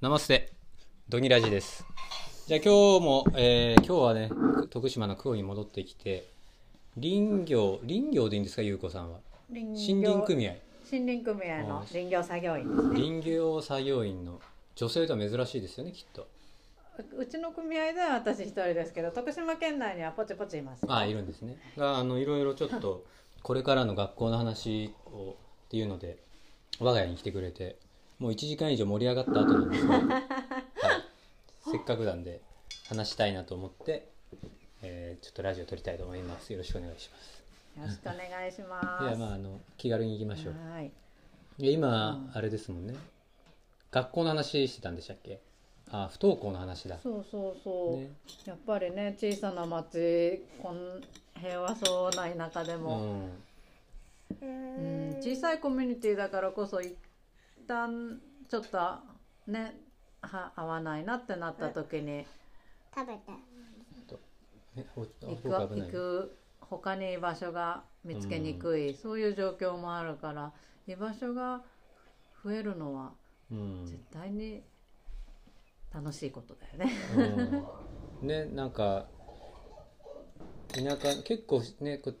ナマステ。ドニラジです。じゃあ今日も、えー今日はね徳島の久保に戻ってきて林業林業でいいんですか優子さんは？林森林組合。森林組合のはい林業作業員ですね。林業作業員の女性とは珍しいですよねきっと。ううちの組合では私一人ですけど徳島県内にはポチポチいます。ああいるんですね。があのいろいろちょっとこれからの学校の話をっていうので我が家に来てくれてもう1時間以上盛り上がった後なんですけど、はい、せっかくなんで話したいなと思って、えーちょっとラジオ撮りたいと思います。よろしくお願いします。よろしくお願いします。いやまああの気軽に行きましょう。はい。いや今、あれですもんね。学校の話してたんでしたっけ？あ不登校の話だ。そうそうそう、ね。やっぱりね小さな町こん平和そうな田舎でうも、ん。うん小さいコミュニティだからこそ一旦ちょっとねは合わないなってなった時に。食べて。行く行く他に居場所が見つけにくい、そういう状況もあるから居場所が増えるのはうん。絶対に楽しいことだよね。うん。ねなんか田舎結構ねこう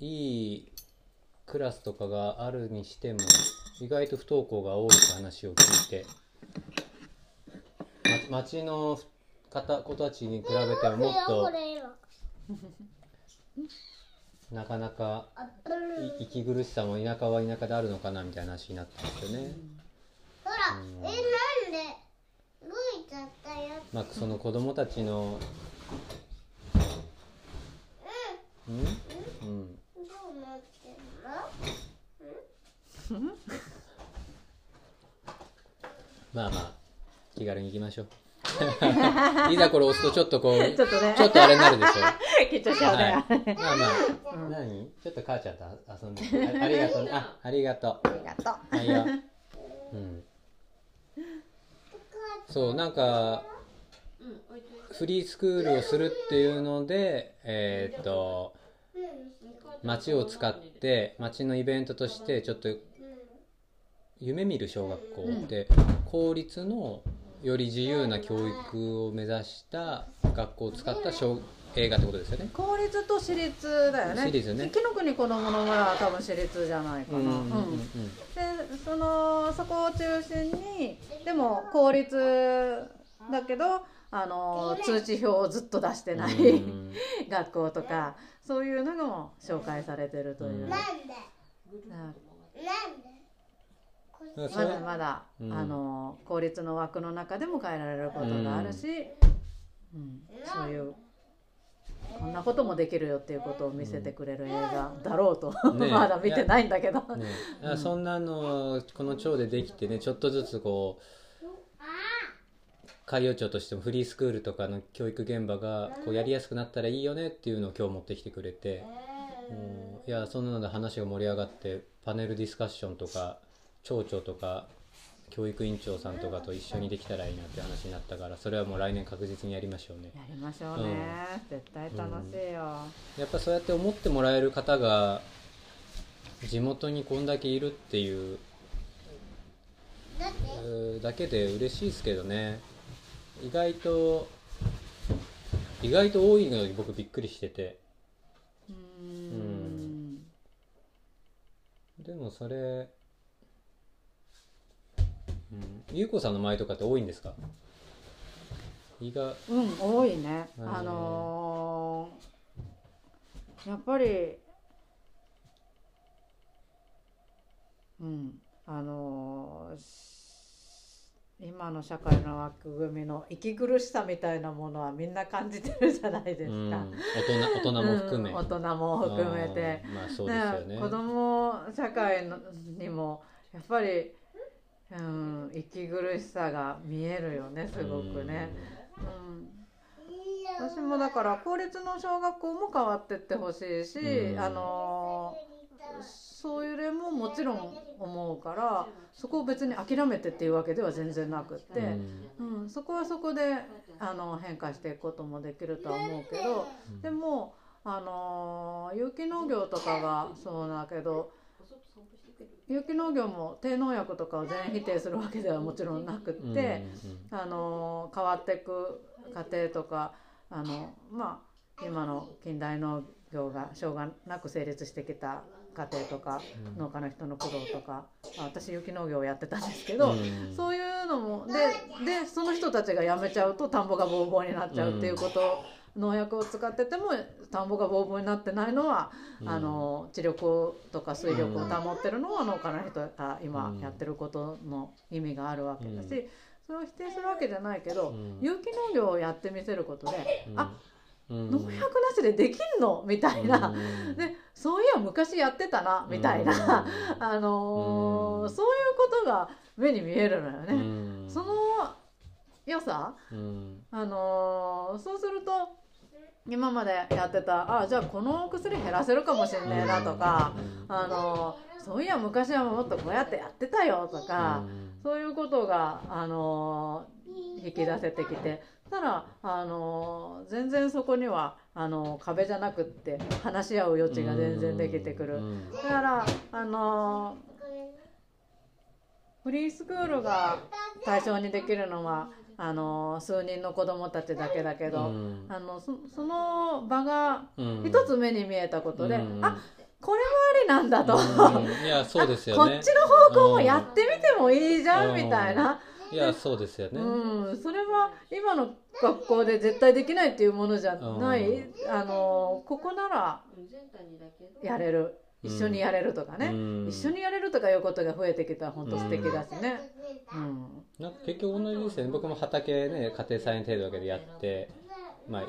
いいクラスとかがあるにしても意外と不登校が多いって話を聞いてま町の方子たちに比べてももっとなかなかい息苦しさも田舎は田舎であるのかなみたいな話になったんですよね。ほら、うんえなんで動いちゃったよまあその子供たちのうん。うん。どうなってんの？まあまあ気軽に行きましょう。いざこれ押すとちょっとこう ちょっとね。ちょっとあれになるでしょ。緊張しちゃうね。はい。まあまあ、何？ちょっと母ちゃんと遊んで。あありがとうね。あありがとありがとう。う。はいよ。うん。そうなんかフリースクールをするっていうのでえーっと街を使って街のイベントとしてちょっと夢見る小学校って公立のより自由な教育を目指した学校を使った小映画ってことですよね。公立と私立だよね。私立ね。紀の国子供の村は多分私立じゃないかな。うんでそのそこを中心にでも公立だけどあの通知表をずっと出してない、うん。学校とかそういうのも紹介されてるという、うん。ななんで？まれだまだ、うん。あの公立の枠の中でも変えられることがあるし、うん。そういうこんなこともできるよっていうことを見せてくれる映画だろうと、ね まだ見てないんだけど、ね、そんなのこの町でできてねちょっとずつこう海洋庁としてもフリースクールとかの教育現場がこうやりやすくなったらいいよねっていうのを今日持ってきてくれて、うん。いやそんなので話が盛り上がってパネルディスカッションとか町長とか教育委員長さんとかと一緒にできたらいいなって話になったからそれはもう来年確実にやりましょうね。やりましょうね、絶対楽しいよ、やっぱそうやって思ってもらえる方が地元にこんだけいるっていうだけで嬉しいですけどね。意外と意外と多いのに僕びっくりしてて。うーん。でもそれうん。ゆうこさんの前とかって多いんですか？意外うん多いね。あのーやっぱりうん。あのーし今の社会の枠組みの息苦しさみたいなものはみんな感じてるじゃないですか、うん。大人大人も含め、うん大人も含めて。まあそうですよね。ね子供社会のにもやっぱり、うん、息苦しさが見えるよねすごくね。うん。私もだから公立の小学校も変わってってほしいし、うん。あのそういう例ももちろん思うからそこを別に諦めてっていうわけでは全然なくって、うん。うんそこはそこであの変化していくこともできるとは思うけど、でもあの有機農業とかがそうだけど有機農業も低農薬とかを全否定するわけではもちろんなくって、あの変わっていく過程とかあのまあ今の近代農業がしょうがなく成立してきた過程とかうん。農家の人の苦労とかあ私有機農業をやってたんですけど、うん。そういうのもででその人たちが辞めちゃうと田んぼがボーボーになっちゃうっていうこと、農薬を使ってても田んぼがボーボーになってないのは、うん。あの知力とか水力を保ってるのは農家の人が今やってることの意味があるわけだし、うん。それを否定するわけじゃないけど、うん。有機農業をやってみせることで、うん。あうん。農薬なしでできんの？みたいな、うん。でそういや昔やってたなみたいな、あのーうん。そういうことが目に見えるのよね。うん。その良さ、うん。あのーそうすると今までやってたあじゃあこの薬減らせるかもしんねえなとか、あのーそういや昔はもっとこうやってやってたよとか、そういうことが、あのー引き出せてきてたら、あのー全然そこにはあのー壁じゃなくって話し合う余地が全然できてくる。うん。だから、あのーフリースクールが対象にできるのはあの数人の子どもたちだけだけど、うん。あのそその場がうん。一つ目に見えたことで、うん。あこれもありなんだと、うん。いやそうですよね。こっちの方向もやってみてもいいじゃん、うんみたいな、いやそうですよね。うん、それは今の学校で絶対できないっていうものじゃない、うあのここならやれる一緒にやれるとかね、うん。一緒にやれるとかいうことが増えてきたら本当素敵だしね。うん。なんか結局同じですよね。僕も畑ね家庭菜園程度だけでやって、まあ、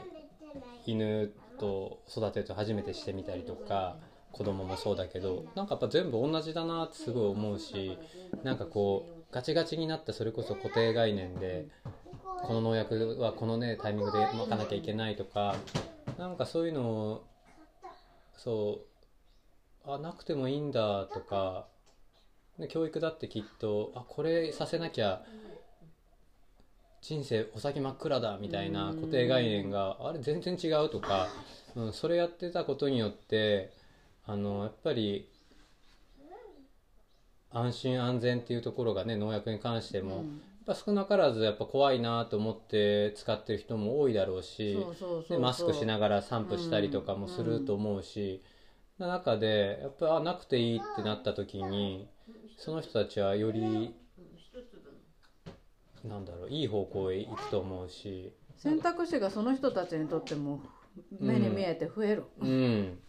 犬と育てると初めてしてみたりとか子供もそうだけどなんかやっぱ全部同じだなってすごい思うしなんかこうガチガチになったそれこそ固定概念でこの農薬はこのねタイミングでまかなきゃいけないとかなんかそういうのをそうあなくてもいいんだとかで教育だってきっとあこれさせなきゃ人生お先真っ暗だみたいな固定概念があれ全然違うとか、うん、それやってたことによってあのやっぱり安心安全っていうところがね農薬に関しても、やっぱ少なからずやっぱ怖いなと思って使ってる人も多いだろうしマスクしながら散布したりとかもすると思うし、な中でやっぱあなくていいってなった時にその人たちはよりなんだろういい方向へ行くと思うし。選択肢がその人たちにとっても目に見えて増える。うん。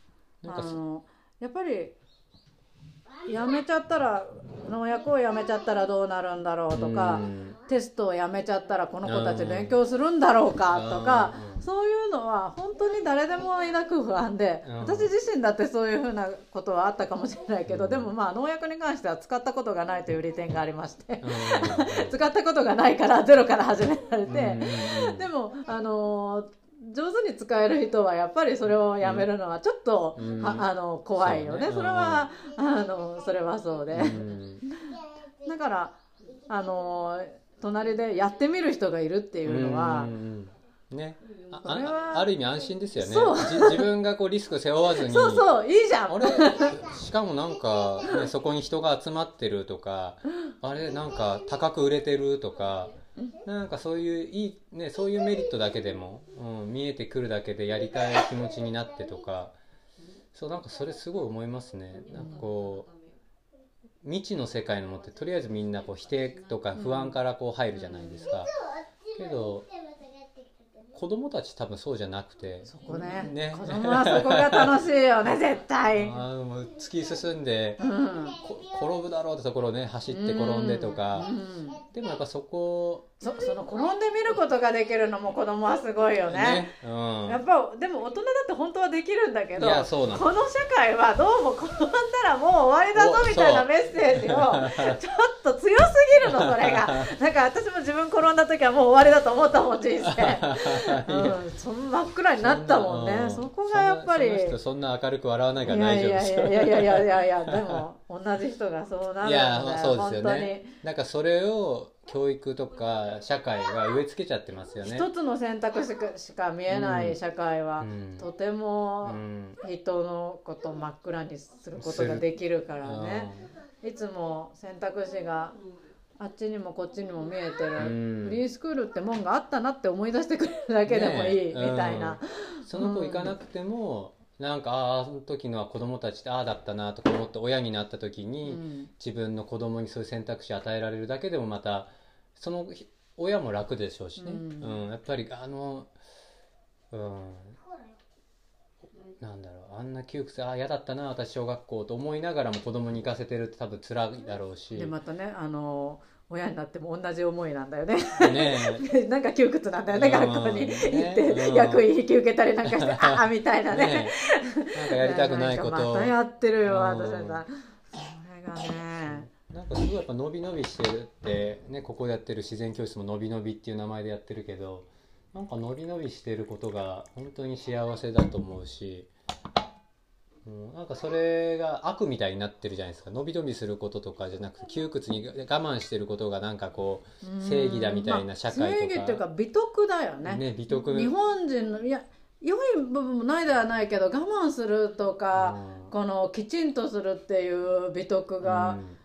なんあのやっぱりやめちゃったら農薬をやめちゃったらどうなるんだろうとか、うんテストをやめちゃったらこの子たち勉強するんだろうかとか、うんそういうのは本当に誰でも抱く不安で、うん。私自身だってそういうふうなことはあったかもしれないけど、うん。でもまあ農薬に関しては使ったことがないという利点がありまして、うん。使ったことがないからゼロから始められて、でもあのー上手に使える人はやっぱりそれをやめるのはちょっと、うん。ああの怖いよね。ね。それは、あのそれはそうで、うん。だからあのー隣でやってみる人がいるっていうのは、うんね。ああある意味安心ですよね。自分がこうリスク背負わずに。そうそういいじゃん。あれ？しかもなんか、ね、そこに人が集まってるとかあれなんか高く売れてるとかなんかそういういい、ね、そういうメリットだけでも、うん、見えてくるだけでやりたい気持ちになってとか。そうなんかそれすごい思いますね。なんかこう未知の世界のものってとりあえずみんなこう否定とか不安からこう入るじゃないですか。けど子供たち多分そうじゃなくて。そこね。ね。子供はそこが楽しいよね 絶対、あーもう突き進んでうん。こ転ぶだろうってところをね走って転んでとか、うんでもやっぱそこそその転んでみることができるのも子供はすごいよね。うん。やっぱでも大人だって本当はできるんだけどいやそうなの。この社会はどうも転んだらもう終わりだぞおみたいなメッセージを ちょっと強すぎるのそれが。だから私も自分転んだ時はもう終わりだと思ったもん人生、うん、そん真っ暗になったもんね。うそこがやっぱり。そんなその人そんな明るく笑わないから大丈夫ですいやいやいやいやいやでも同じ人がそうなるんだよいやそうですよ本当に。ねなんかそれを教育とか社会が植え付けちゃってますよね。一つの選択肢しか見えない社会は、うん。とてうもん。人のことを真っ暗にすることができるからね。いつも選択肢があっちにもこっちにも見えてる、うん。フリースクールってもんがあったなって思い出してくれるだけでもいい、みたいな、その子行かなくても、なんかあああの時のは子供たちってああだったなとか思って親になった時うに、ん。自分の子供にそういう選択肢与えられるだけでもまたその親も楽でしょうしね、ううんん。やっぱりあのうんなんだろうあんな窮屈ああ嫌だったな私小学校と思いながらも子供に行かせてるって多分辛いだろうし。でまたねあの親になっても同じ思いなんだよね。ね なんか窮屈なんだよねうん。学校に。行って、ねうん。役員引き受けたりなんかして ああみたいなね。ねなんかやりたくないこと。またやってるようん。私は。さそれがね。なんかすごいやっぱ伸び伸びしてるってねここでやってる自然教室も伸び伸びっていう名前でやってるけどなんか伸び伸びしてることが本当に幸せだと思うし、うん、なんかそれが悪みたいになってるじゃないですか。伸び伸びすることとかじゃなくて窮屈に我慢してることがなんかこうん。正義だみたいな社会とか。まあ正義っていうか美徳だようね。ね美徳。日本人のいや良い部分もないではないけど我慢するとか、うん。このきちんとするっていう美徳が、うん。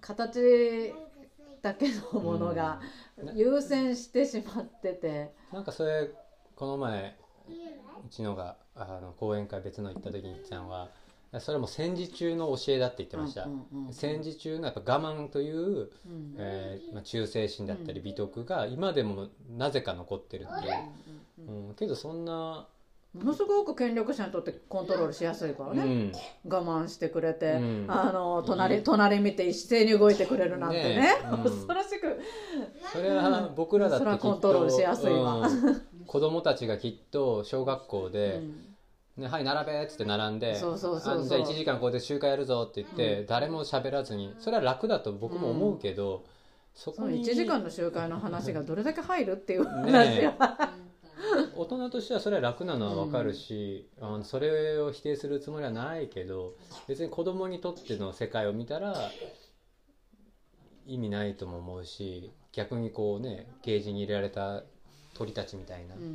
形だけのものがうん。優先してしまってて、なんかそれこの前うちのがあの講演会別の行った時に言ってたのはそれも戦時中の教えだって言ってました、うんうんうん戦時中のやっぱ我慢という、うん。えーまあ、忠誠心だったり美徳が今でもなぜか残ってるっていう、うん、けどそんな、ものすごく権力者にとってコントロールしやすいからうね、ん、我慢してくれて、うん。あの隣隣見て一斉に動いてくれるなんてね。ね。うん。恐ろしく。それは僕らだってきっとそれはコントロールしやすいわ。うん子供たちがきっと小学校で、うん。ね、はい並べっつって並んでじゃあ1時間ここで集会やるぞって言って、誰も喋らずにそれは楽だと僕も思うけど、そそのこに1時間の集会の話がどれだけ入るっていう話ねは、大人としてはそれは楽なのは分かるし、あのそれを否定するつもりはないけど別に子供にとっての世界を見たら意味ないとも思うし逆にこうねケージに入れられた鳥たちみたいな、うん。うん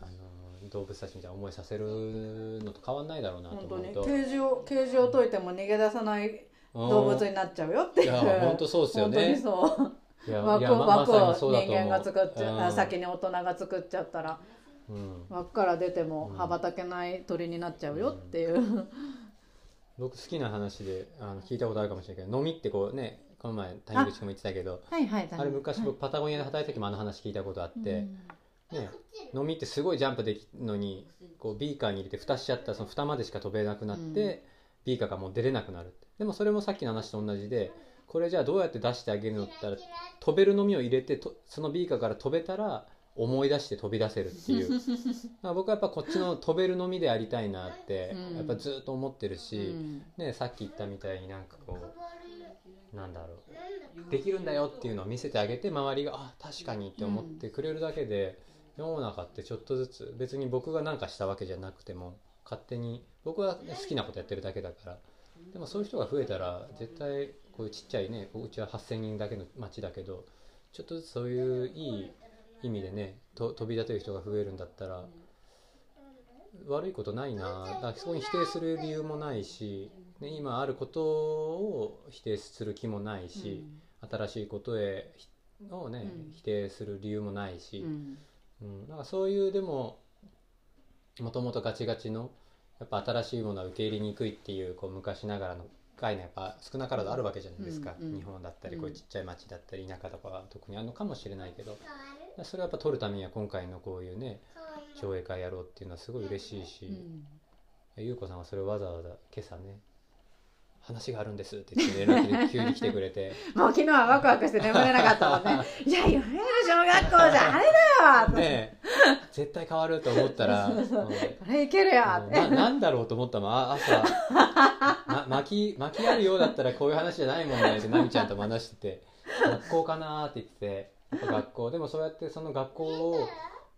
あの動物たちみたいな思いさせるのと変わんないだろうなと思うと。ケージをケージを解いても逃げ出さない動物になっちゃうよっていう。いや本当そうですよね。本当にそう。枠を枠を人間が作っちゃう、あうん。先に大人が作っちゃったら。うん。枠から出てもうん。羽ばたけない鳥になっちゃうよっていう、僕好きな話であの聞いたことあるかもしれないけど飲みってこうねこの前谷口君も言ってたけどはいはいあれ昔僕パタゴニアで働いた時もあの話聞いたことあって、ね、飲みってすごいジャンプできるのにこうビーカーに入れて蓋しちゃったらその蓋までしか飛べなくなって、うん。ビーカーがもう出れなくなるでもそれもさっきの話と同じでこれじゃあどうやって出してあげるのって言ったら飛べる飲みを入れてとそのビーカーから飛べたら思い出して飛び出せるっていう。僕はやっぱこっちの飛べる飲みでありたいなってうん。やっぱずっと思ってるうし、ん。ね、さっき言ったみたいになんかこうなんだろう。できるんだよっていうのを見せてあげて周りがあ確かにって思ってくれるだけで、世の中ってちょっとずつ別に僕が何かしたわけじゃなくても勝手に僕は好きなことやってるだけだからでもそういう人が増えたら絶対こういうちっちゃいねうちは8,000人だけの町だけどちょっとずつそういういい意味でねと飛び立てる人が増えるんだったら悪いことないなだからそこに否定する理由もないし、ね、今あることを否定する気もないし、新しいことへひをね、うん。否定する理由もないし、うん。うん、なんかそういうでももともとガチガチのやっぱ新しいものは受け入れにくいっていうこう昔ながらの概念やっぱ少なからずあるわけじゃないですか、うんうん日本だったりうん。こういうちっちゃい町だったり田舎とかは特にあるのかもしれないけどそれをやっぱ取るためには今回のこういうね上映会やろうっていうのはすごい嬉しいし、うん。優子さんはそれをわざわざ今朝ね話があるんですって言って連絡で急に来てくれて。もう昨日はワクワクして眠れなかったもんね。いやいや小学校じゃあれだよって。ねえ。絶対変わると思ったら、うんこれいけるよって。ななんだろうと思ったのあ朝、ま、巻き巻きあるようだったらこういう話じゃないもんねって奈美ちゃんとも話してて学校かなーって言ってて学校。でもそうやってその学校を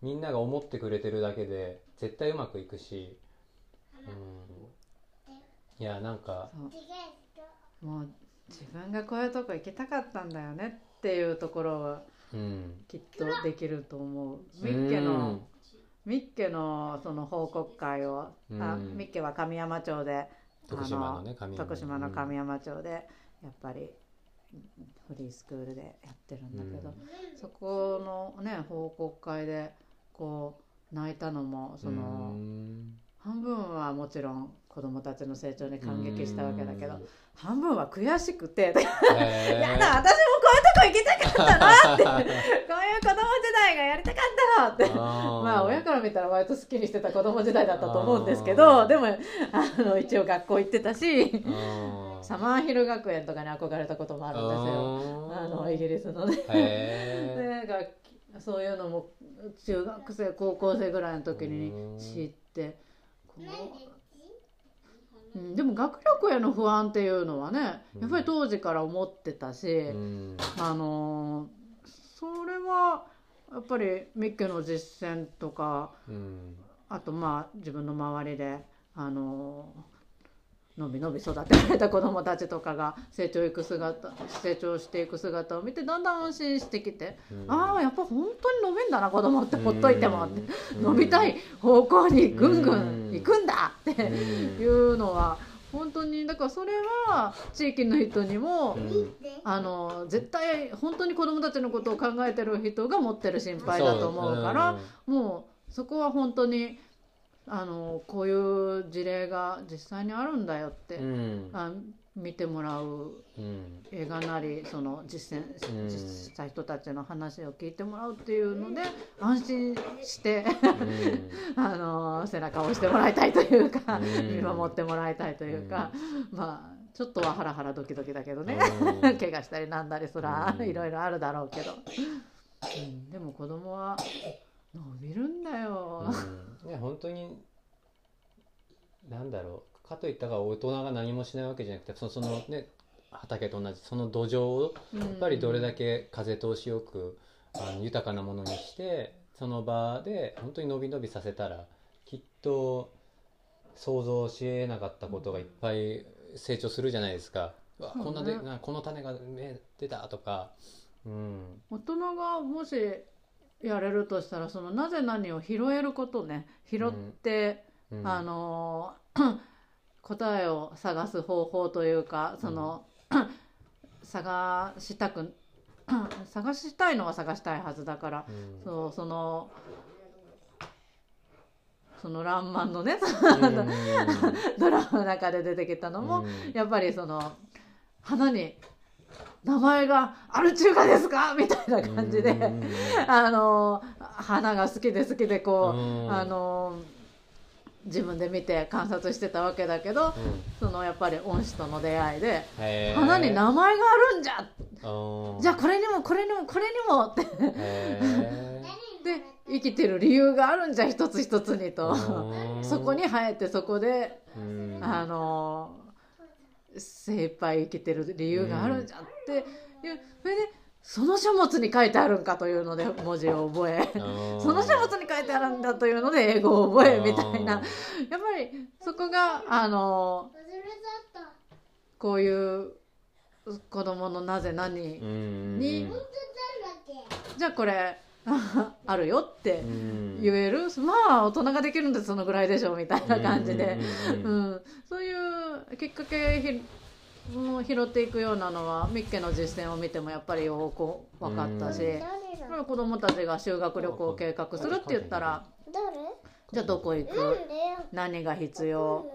みんなが思ってくれてるだけで絶対うまくいくし、うん、いやなんかそう。もう自分がこういうとこ行きたかったんだよねっっていうところはうんきっとできると思う。ミッケのミッケのその報告会を、あうん。ミッケは神山町で徳島のねあ神山。徳島の神山町でやっぱりフリースクールでやってるんだけど、そこのね報告会でこう泣いたのもその、うん。半分はもちろん子供たちの成長に感激したわけだけどうん。半分は悔しくてやだ私もこういうとこ行きたかったなって。こういう子供時代がやりたかったなって。まあ親から見たら割と好きにしてた子供時代だったと思うんですけどでもあの一応学校行ってたしサマーヒル学園とかに憧れたこともあるんですよ。あのイギリスのね。へ でなんかそういうのも中学生高校生ぐらいの時に知ってこう、うん、でも学力への不安っていうのはねやっぱり当時から思ってたし、えうん。あのーそれはやっぱりミッケの実践とかうん。あとまあ自分の周りであののびのび育てられた子どもたちとかが成長いく姿成長していく姿を見てだんだん安心してきて、うん。ああやっぱ本当に伸びんだな子供ってほっといてもって、うん。伸びたい方向にぐんぐん行くんだってうん。いうのは本当にだからそれは地域の人にも、うん。あの絶対本当に子どもたちのことを考えてる人が持ってる心配だと思うからもうそこは本当にあのこういう事例が実際にあるんだよって、うん。あ見てもらううん。映画なりその実践うん。実した人たちの話を聞いてもらうっていうので安心して あの背中を押してもらいたいというか、うん。見守ってもらいたいというか、まあちょっとはハラハラドキドキだけどね、うん。怪我したりなんだりそら、うん。いろいろあるだろうけど、うん、でも子供は伸びるんだよ、うん。ね本当になんだろう。かといったが大人が何もしないわけじゃなくてそそのね畑と同じその土壌をややっぱりどれだけ風通しよくあの豊かなものにしてその場で本当に伸び伸びさせたらきっと想像しえなかったことがいっぱい成長するじゃないですか。うわこんなで、この種が芽出たとか、うん、大人がもしやれるとしたらそのなぜ何を拾えることね拾って、うん。あの 答えを探す方法というかその、探したく 探したいのは探したいはずだから、うん。そうそのその「らんまん」のねうん。ドラマの中で出てきたのも、うん。やっぱりその花に「名前がアルチューガですか? 」みたいな感じで、うんあの花が好きで好きでこう、うん。あの自分で見て観察してたわけだけどうん。そのやっぱり恩師との出会いで花に名前があるんじゃ！うん。じゃあこれにもこれにもこれにもって。へ で生きてる理由があるんじゃ一つ一つにと。ー そこに生えてそこでうん。あの精一杯生きてる理由があるんじゃっていうそれでその書物に書いてあるんかというので 文字を覚え。その書物に書いてあるんだというので英語を覚えみたいな。やっぱりそこがあのこういう子供のなぜ何うんにじゃあこれ あるよってうん。言える。まあ大人ができるんでそのぐらいでしょうみたいな感じで。うんうんそういうきっかけひもう拾っていくようなのはミッケの実践を見てもやっぱりよく分かったし、うん。子供たちが修学旅行を計画するって言ったら誰？じゃあどこ行く？何が必要？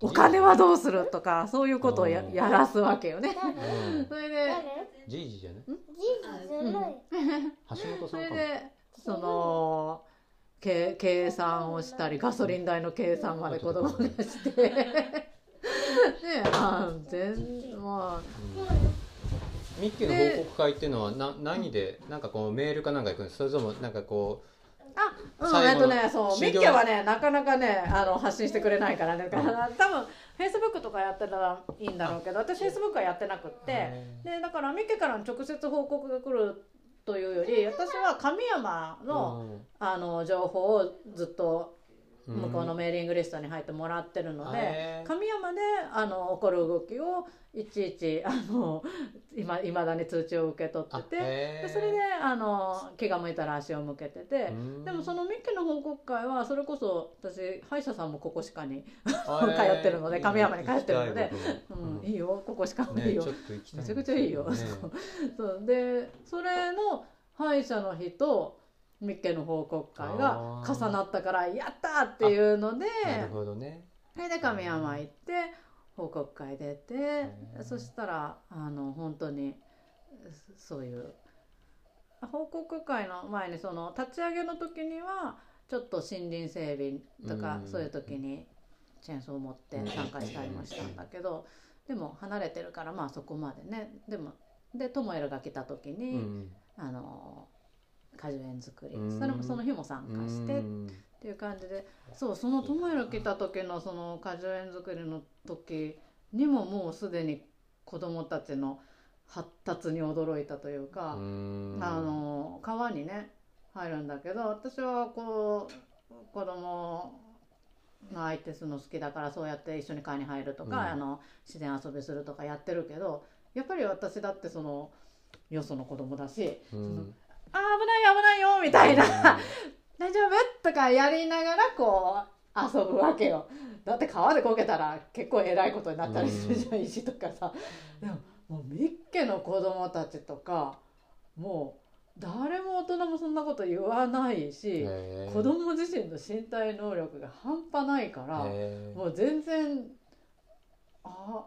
お金はどうするとかそういうことをやうん。やらすわけよね。誰それで誰じいじじゃない？じいじじゃない。橋本そさんかもれでその計計算をしたりガソリン代の計算まで子供がして。であ全まあ。ミッキーの報告会っていうのはな何でなんかこうメールかなんか行くんです？それともなんかこあ、うん、えっとね、そう、ミッケはね、なかなかね、あの発信してくれないからね、だから多分。フェイスブックとかやってたらいいんだろうけど、私フェイスブックはやってなくって。で、だからミッケからの直接報告が来るというより、私は神山うの、うんあの情報をずっと。うん。向こうのメーリングリストに入ってもらってるので、神山であの起こる動きをいちいち あの今いまだに通知を受け取っててでそれであの気が向いたら足を向けてて。うん。でもそのミッキーの報告会はそれこそ私歯医者さんもここしかに、通通ってるので神山に通ってるので。うん、いいいよここしかいいね、よ、ちょっと行きたいめちゃくちゃいいよ、そう。でそれの歯医者の日とミッケの報告会が重なったからやったーっていうのでなるほどね。それで神山行って報告会出てー。そしたらあの本当にそそういう報告会の前にその立ち上げの時にはちょっと森林整備とかうん。そういう時にチェーンソーを持って参加したりもしたんだけどでも離れてるからまあそこまでね。でもでトモエルが来た時うに、ん。あの果樹園作り。うん。それもその日も参加してうん。っていう感じで。そうそのトモエル来た時のその果樹園作りの時にももうすでに子供たちの発達に驚いたというか、うん。あの川にね入るんだけど私はこう子供の相手するの好きだからそうやって一緒に川に入るとか、うん。あの自然遊びするとかやってるけどやっぱり私だってそのよその子供だしうんあー危ないよ危ないよみたいな。大丈夫？とかやりながらこう遊ぶわけよ。だって川でこけたら結構えらいことになったりするじゃん、石とかさ。でももうミッケの子供たちとかもう誰も大人もそんなこと言わないし、子供自身の身体能力が半端ないから、もう全然あ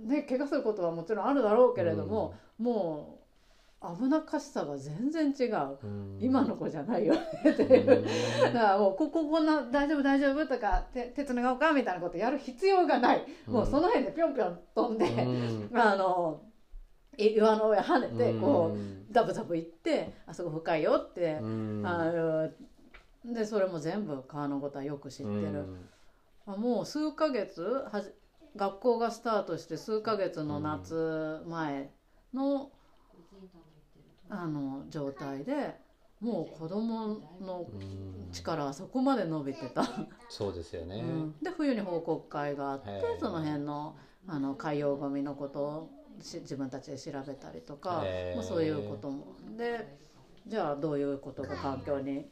ね怪我することはもちろんあるだろうけれども、もう危なっかしさが全然違う、うん。今の子じゃないよねってういう。だん。からもうこここんな大丈夫大丈夫とか手手つながおうかみたいなことやる必要がない、もうその辺でぴょんぴょん飛んで、うん。あのい岩の上跳ねてこううダブダブ行ってあそこ深いよって、うん。あのでそれも全部川のことはよく知ってる、うん。あもう数ヶ月はじ学校がスタートして数ヶ月の夏前の,、あの状態でもう子供のうん。力はそこまで伸びてた、そうですよね、うん。で冬に報告会があってその辺のあの海洋ゴミのことをし自分たちで調べたりとか、へー。まあ、そういうことも。でじゃあどういうことが環境に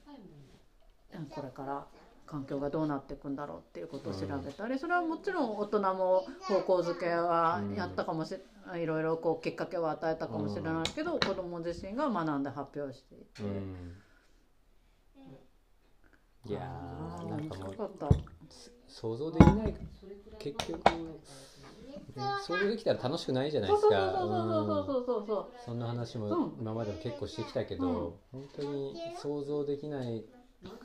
うんこれから環境がどうなっていくんだろうっていうことを調べたり、それはもちろん大人も方向づけはやったかもしれいろいろこうきっかけを与えたかもしれないけど、子ども自身が学んで発表していて。うん。いやあーーなんかもう面白かった。想像できない。結局、ね、想像できたら楽しくないじゃないそうですか。そうそうそうそううんそうそうそう。そんな話もうん今までも結構してきたけど、うん。本当に想像できない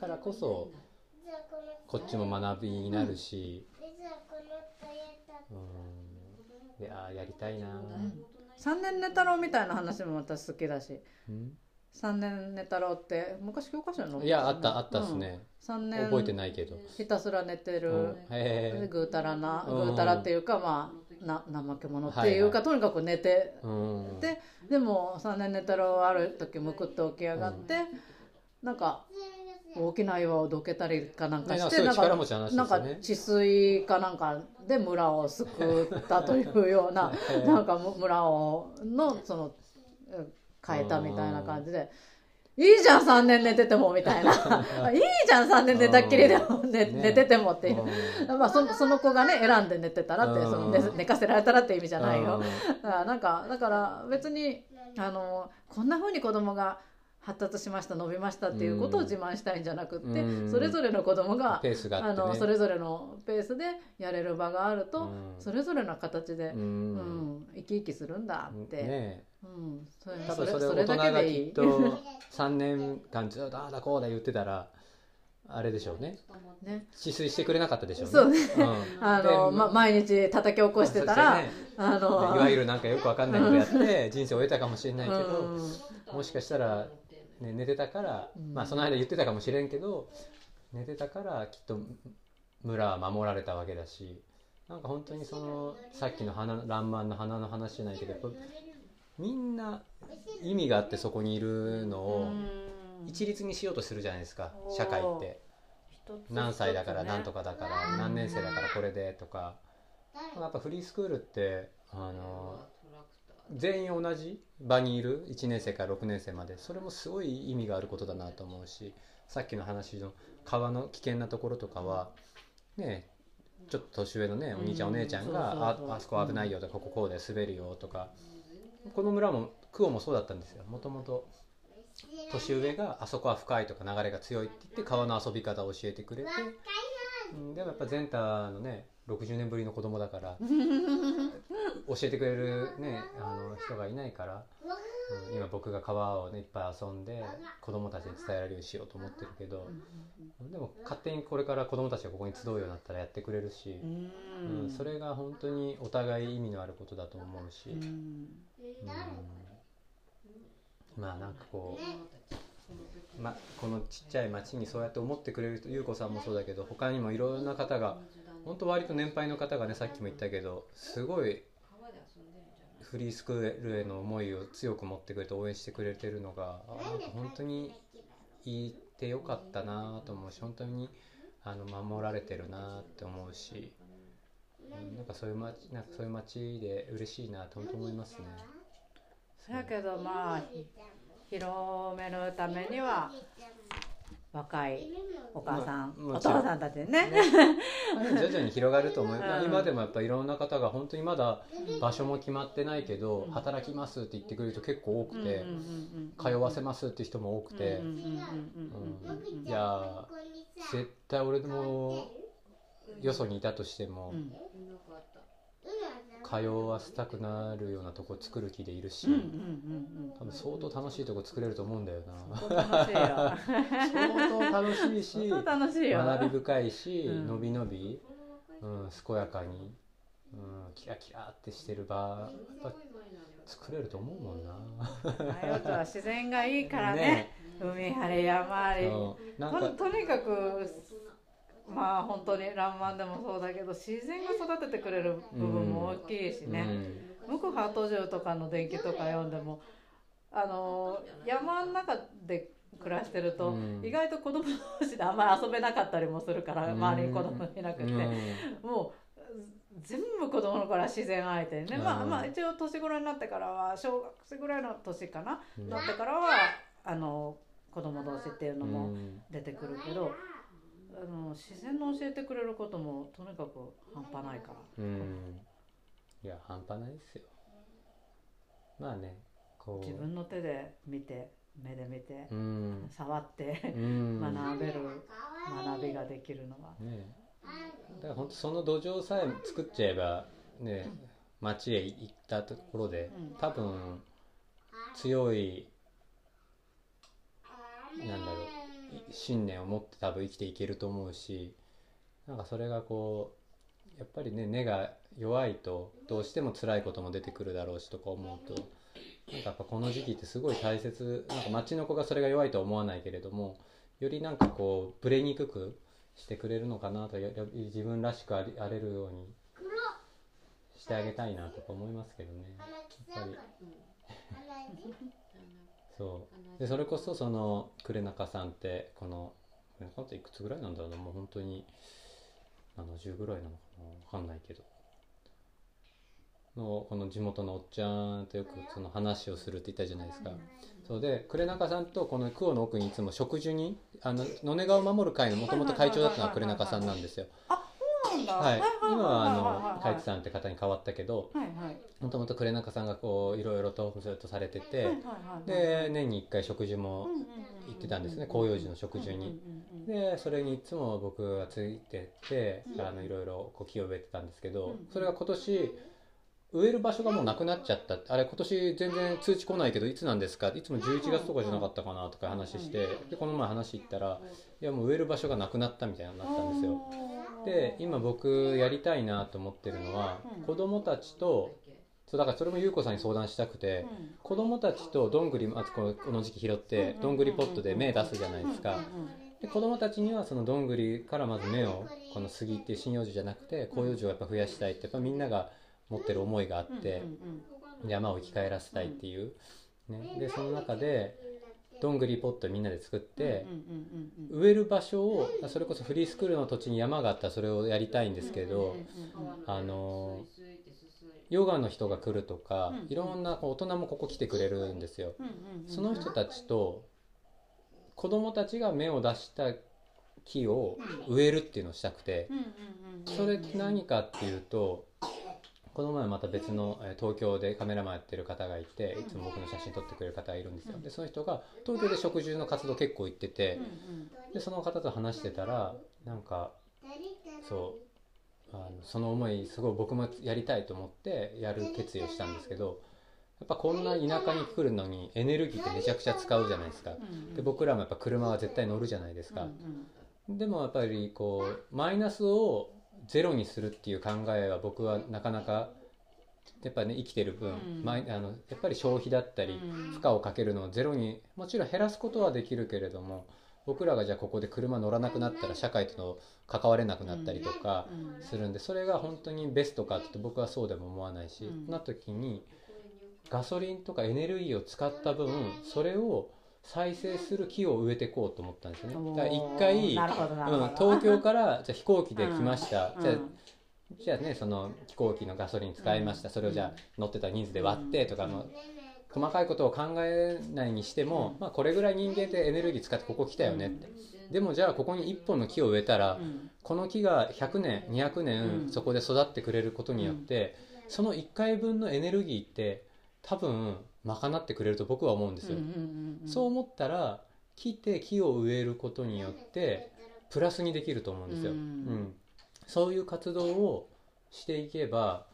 からこそこっちも学びになるし、うん、いやりたいな、三年寝太郎みたいな話も私好きだし。うん？三年寝太郎って昔教科書に載っていやあったあったっす、ね、三年覚えてないけど、ひたすら寝てうん。ぐうたらなうん。ぐうたらっていうかまあな怠け者っていうか、はいとにかく寝て。え、うん、ででも三年寝太郎はある時むくって起き上がって、なんか大きな岩をどけたりかなんかして、すごいなんかなんか治水かなんかで村を救ったというような なんかむ村をのそのうん変えたみたいな感じで。いいじゃん3年寝ててもみたいな。いいじゃん3年寝たっきりでも寝,、ね寝ててもっていう、うん。まあ、そその子がね選んで寝てたらってうん。その寝寝かせられたらって意味じゃないよ、なんかだから別にあのこんな風に子供が発達しました伸びましたっていうことを自慢したいんじゃなくって、うん。それぞれの子供がペースがあって、ね、あのそれぞれのペースでやれる場があると、うん。それぞれの形で、ううんん生き生きするんだって、ねうん、それ多分それそれ大人がきっいと 3年間ずっとああだこうだ言ってたらあれでしょうね。ね。治水してくれなかったでしょうね。そうね。うん。あの、でま、毎日叩き起こしてたら、ね。あのいわゆるなんかよくわかんないことやって人生を終えたかもしれないけど、うん。もしかしたら、ね、寝てたから、うん。まあその間言ってたかもしれんけど寝てたからきっと村は守られたわけだしなんか本当にそのさっきの花爛漫の花の話じゃないけどみんな意味があってそこにいるのをうん。一律にしようとするじゃないですか社会って。何歳だから何とかかだから何年生だからこれでとか。やっぱフリースクールってあの全員同じ場にいる1年生から6年生までそれもすごい意味があることだなと思うしさっきの話の川の危険なところとかはねちょっと年上のねお兄ちゃんお姉ちゃんうんがああそこ危ないよとかこここうで滑るよとかこの村もクオもそうだったんですよ。もともと年上があそこは深いとか流れが強いって言って川の遊び方を教えてくれて、うん、でもやっぱゼンタのね60年ぶりの子供だから 教えてくれるねあの人がいないから、うん、今僕が川をねいっぱい遊んで子供たちに伝えられるようにしようと思ってるけどでも勝手にこれから子供たちがここに集うようになったらやってくれるし、うん。うん、それが本当にお互い意味のあることだと思うし、うん。うん。まあなんかこう、ま、このちっちゃい町にそうやって思ってくれる人優子さんもそうだけど他にもいろんな方が本当割と年配の方がねさっきも言ったけどすごいフリースクールへの思いを強く持ってくれて応援してくれてるのがあなんか本当に言ってよかったなと思うし本当にあの守られてるなって思うし、うんなんかそういう町なんかそういう町で嬉しいなと思いますね。そやけどまあ広めるためには若いお母さん、おまあもちろん父さんたちにね。徐々に広がると思う、うん。今でもやっぱいろんな方が本当にまだ場所も決まってないけど、働きますって言ってくれる人結構多くて、通わせますって人も多くて、うんうんうんうんうんうん。いや絶対俺もよそにいたとしても、うん通わせたくなるようなとこ作る気でいるし、うんうんうん多分相当楽しいとこ作れると思うんだよな。相当楽しいよ。相当楽しいし学び深いし、うん。のびのび、うん、健やかに、うん、キラキラってしてる場作れると思うもんな。マヨとは自然がいいからね。海あり山ありそう。なんかととにかくまあ本当に「らんまん」でもそうだけど自然が育ててくれる部分も大きいしね「無垢ハート城」とかの伝記とか読んでもあの山の中で暮らしてると、うん。意外と子供同士であんまり遊べなかったりもするから、うん。周りに子供いなくて、うん。もう全部子供の頃は自然相手にね、まあうんまあ一応年頃になってからは小学生ぐらいの年かな、うん。なってからはあの子供同士っていうのもうん。出てくるけど、あの自然の教えてくれることもとにかく半端ないから。うん。いや半端ないですよ。まあねこう。自分の手で見て目で見て、うん。触ってうん。学べる学びができるのは、ね。だから本当その土壌さえ作っちゃえばね町へ行ったところでうん。多分強いなんだろうい信念を持って多分生きていけると思うしなんかそれがこうやっぱりね根が弱いとどうしても辛いことも出てくるだろうしとか思うとなんかやっぱこの時期ってすごい大切なんか町の子がそれが弱いとは思わないけれどもよりなんかこうブレにくくしてくれるのかなと自分らしくありあれるようにしてあげたいなとか思いますけどね。やっぱり。そう。でそれこそその呉中さんってこの呉中っていくつぐらいなんだろう？なもう本当に70ぐらいなのかな？わかんないけど。のこの地元のおっちゃんとよくその話をするって言ったじゃないですか。そうで呉中さんとこの久遠の奥にいつも植樹にあの野根川を守る会のもともと会長だったのは呉中さんなんですよ。なんだ。はい、今はあの海い津さんって方に変わったけどもともと呉中さんがこういろいろとずっとされててで年に1回植樹も行ってたんですね広葉樹の植樹に。でそれにいつも僕がついてってあのいろいろこう木を植えてたんですけどうんそれが今年植える場所がもうなくなっちゃった。あれ今年全然通知来ないけどいつなんですか？いつも11月とかじゃなかったかなとか話してでこの前話行ったらいやもう植える場所がなくなったみたいになったんですよ。で今僕やりたいなと思ってるのはうん。子供たちとそうだからそれも優子さんに相談したくてうん。子供たちとどんぐりまずこのこの時期拾ってどんぐりポットで芽出すじゃないですか。で子供たちにはそのどんぐりからまず芽をこの杉っていう針葉樹じゃなくて広葉樹をやっぱ増やしたいってやっぱみんなが持ってる思いがあって山を生き返らせたいっていう、ね、でその中でどんぐりポットみんなで作って植える場所をそれこそフリースクールの土地に山があったらそれをやりたいんですけどあのヨガの人が来るとかうんいろんなこう大人もここ来てくれるんですよ。その人たちと子供たちが芽を出した木を植えるっていうのをしたくてそれ何かっていうとこの前また別のえー東京でカメラマンやってる方がいていつも僕の写真撮ってくれる方がいるんですよ。でその人が東京で食事の活動結構行っててでその方と話してたらなんかそうあのその思いすごい僕もやりたいと思ってやる決意をしたんですけどやっぱこんな田舎に来るのにエネルギーってめちゃくちゃ使うじゃないですか。うん。で僕らもやっぱ車は絶対乗るじゃないですか。でもやっぱりこうマイナスをゼロにするっていう考えは僕はなかなかやっぱね生きてる分、うん。あのやっぱり消費だったりうん。負荷をかけるのをゼロにもちろん減らすことはできるけれども僕らがじゃあここで車乗らなくなったら社会との関われなくなったりとかうん。するんでそれが本当にベストかって僕はそうでも思わないし、うん。な時にガソリンとかエネルギーを使った分それを再生する木を植えていこうと思ったんですよね。だから一回うん、東京から じゃあ飛行機で来ました、じゃじゃあねその飛行機のガソリン使いました、それをじゃあ乗ってた人数で割ってとかも、細かいことを考えないにしても、まあ、これぐらい人間ってエネルギー使ってここ来たよねって、でもじゃあここに1本の木を植えたら、うん。この木が100年200う年ん。そこで育ってくれることによって、その1回分のエネルギーって多分賄ってくれると僕は思うんですよ、うんうんうんそう思ったら木って木を植えることによってプラスにできると思うんですよ、うんうんそういう活動をしていけば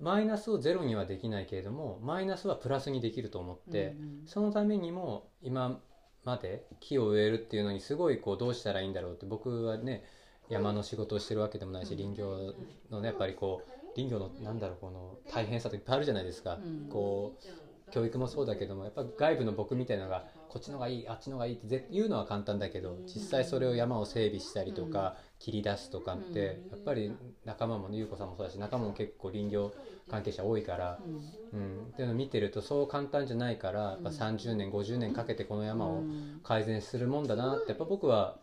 マイナスをゼロにはできないけれどもマイナスはプラスにできると思って、うんそのためにも今まで木を植えるっていうのにすごいこうどうしたらいいんだろうって僕はね山の仕事をしてるわけでもないしうん。林業のねやっぱりこう林業のなんだろうこの大変さっていっぱいあるじゃないですか、うん。こう教育もそうだけどもやっぱ外部の僕みたいなのがこっちのがいいあっちのがいいってぜ言うのは簡単だけど実際それを山を整備したりとか切り出すとかってうんやっぱり仲間もね優子さんもそうだし仲間も結構林業関係者多いから、うん。うん、っていうのを見てるとそう簡単じゃないからやっぱ30年50年かけてこの山をうん改善するもんだなってやっぱ僕は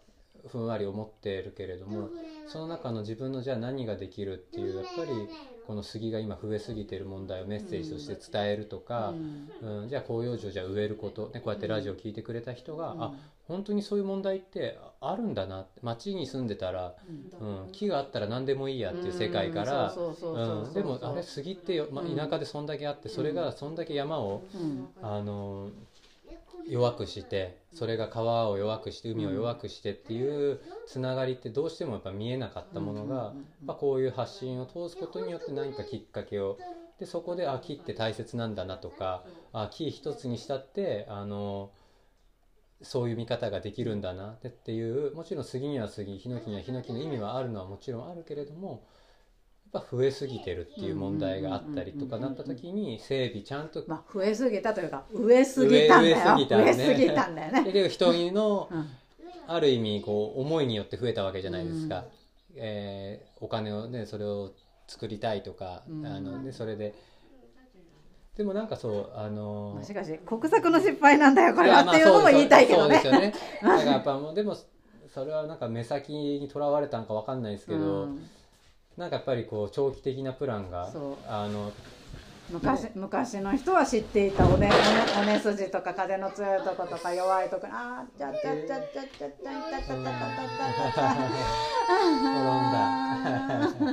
ふんわり思ってるけれどもその中の自分のじゃあ何ができるっていうやっぱりこの杉が今増えすぎてる問題をメッセージとして伝えるとか、うんじゃあ広葉樹をじゃあ植えること、ね、こうやってラジオを聞いてくれた人が、あ本当にそういう問題ってあるんだな街に住んでたら、うんうん、木があったら何でもいいやっていう世界から。でもあれ杉ってよ、まあ、うん田舎でそんだけあってそれがそんだけ山を、うんあの弱くしてそれが川を弱くして海を弱くしてっていうつながりってどうしてもやっぱ見えなかったものが、やっぱこういう発信を通すことによって何かきっかけをでそこであ木って大切なんだなとかあ木一つにしたってあのそういう見方ができるんだなっていうもちろん杉には杉ヒノキにはヒノキの意味はあるのはもちろんあるけれどもぱ増えすぎてるっていう問題があったりとかなった時に整備ちゃんとまあ増えすぎたというか植えすぎたんだよ。植えすぎたんだよね。人のうん。ある意味こう思いによって増えたわけじゃないですか、えーお金をねそれを作りたいとか、うん。あのでそれで。でもなんかそうあのまあしかし国策の失敗なんだよこれはっていうのも言いたいけどね。そうですよね。だからやっぱもうでもそれはなんか目先にとらわれたんかわかんないですけど、うんなんかやっぱりこう長期的なプランがあの昔昔の人は知っていたおねおねおね筋とか風の強いとことか弱いとこあーちゃっちゃっちゃっちゃっちゃっちゃっちゃっちゃっちゃっちゃっちゃっちゃっ転んだ、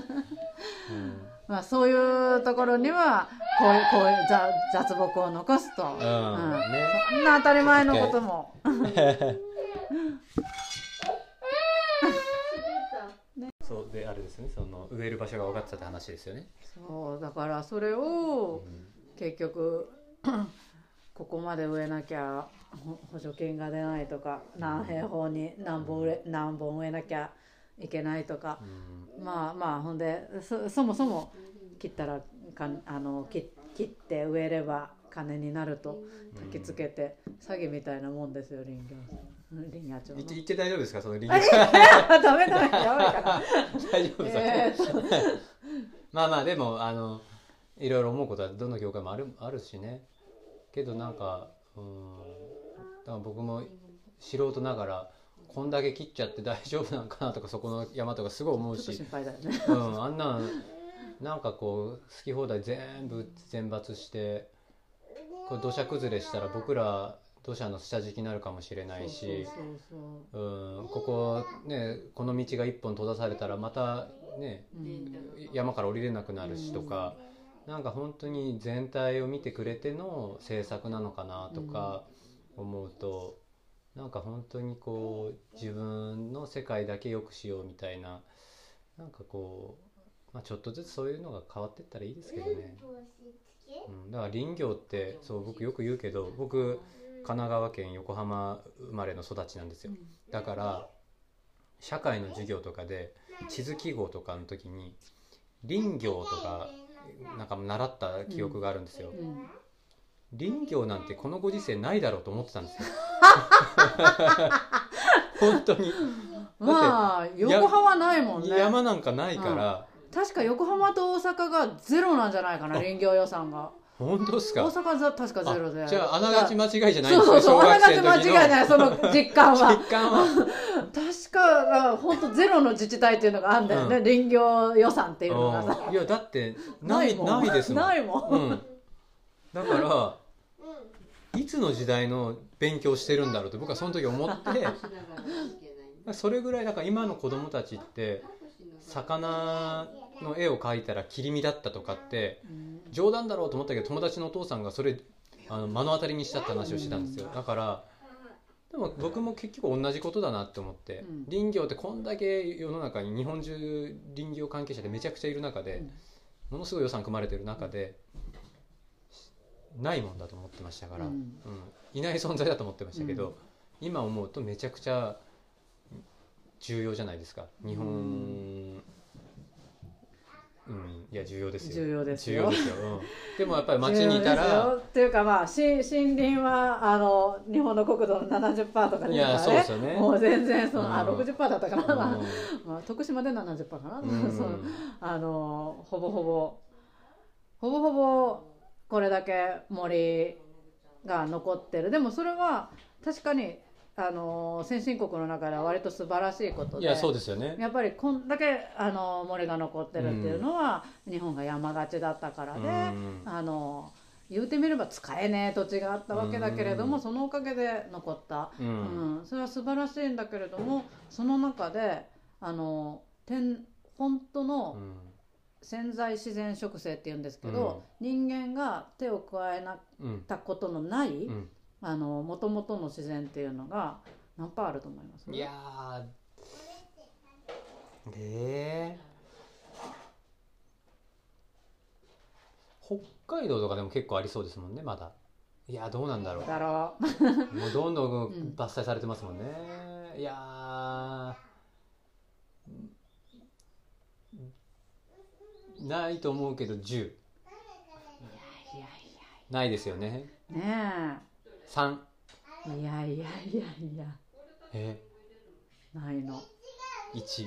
うんまあそういうところにはこういうこういう雑雑木を残すと、うんうんねそんな当たり前のこともそうであれですねその植える場所が分かってたって話ですよね、そうだからそれうをん。結局 ここまで植えなきゃほ補助金が出ないとか何平方に何本植え何本植えなきゃいけないとかうん。まあまあほんでそそもそも切ったらかあの切切って植えれば金になると焚きつけて詐欺みたいなもんですよ林業林業町の。言って言って大丈夫ですか？その林業あダメダメやばいから大丈夫ですか、えーとまあまあでもあのいろいろ思うことはどの業界もあるあるしね。けどなんかうんだからあ、僕も素人ながらこんだけ切っちゃって大丈夫なんかなとかそこの山とかすごい思うし。心配だよね。うん、あんなんなんかこう好き放題全部全伐してこれ土砂崩れしたら僕ら土砂の下敷きになるかもしれないしここねこの道が一本閉ざされたらまたねそううん。山から降りれなくなるしとか、なんか本当に全体を見てくれての制作なのかなとか思うと、なんか本当にこう自分の世界だけ良くしようみたいななんかこう、まあ、ちょっとずつそういうのが変わってったらいいですけどね、うん、だから林業ってそう僕よく言うけど僕神奈川県横浜生まれの育ちなんですよ。だから社会の授業とかで地図記号とかの時に林業とかなんか習った記憶があるんですよ、うん。林業なんてこのご時世ないだろうと思ってたんですよ。本当に。まあ横浜ないもんね。山なんかないから、確か横浜と大阪がゼロなんじゃないかな林業予算が本当ですか？大阪は確かゼロであじゃああながち間違いじゃないんそうですねそうそうあながち間違いないその実感は。実感は。確か本当ゼロの自治体っていうのがあるんだよね、うん。林業予算っていうのがさ。うんいやだってないないですもん。ないもん、うん、だからいつの時代の勉強してるんだろうって僕はその時思ってそれぐらいだから今の子供たちって魚の絵を描いたら切り身だったとかってうん。冗談だろうと思ったけど友達のお父さんがそれあの目の当たりにしたって話をしてたんですよ。だからでも僕も結局同じことだなって思って、うん。林業ってこんだけ世の中に日本中林業関係者でめちゃくちゃいる中で、うん。ものすごい予算組まれてる中でないもんだと思ってましたから、うん。うん。いない存在だと思ってましたけど、うん。今思うとめちゃくちゃ重要じゃないですか。日本、や重要ですよ。重要ですよ。うん。でもやっぱり街にいたらよ。っていうかまあし森林はあの日本の国土の70%とかですからね。いやそうですよね。もう全然その、あうん60%だったかな、うん。まあ、徳島で70%かな、うん。そのあのほぼほぼ。ほぼほぼこれだけ森が残ってる。でもそれは確かにあの先進国の中では割と素晴らしいことで。いやそうですよね。やっぱりこんだけあの森が残ってるっていうのは、日本が山がちだったからで、うん。あの言うてみれば使えねえ土地があったわけだけれども、うん。そのおかげで残った、ううん。んそれは素晴らしいんだけれどもその中であの天本当のうん。潜在自然植生っていうんですけど、人間が手を加えなうん。たことのない、うんあの元々の自然っていうのが何パーあると思います？いやー。えー、北海道とかでも結構ありそうですもんねまだ。いやどうなんだろう。だろう。もうどんどんん。伐採されてますもんね、いやー。ないと思うけど10いやいないですよね。やね3えいやいやいやいや。え？ないの。1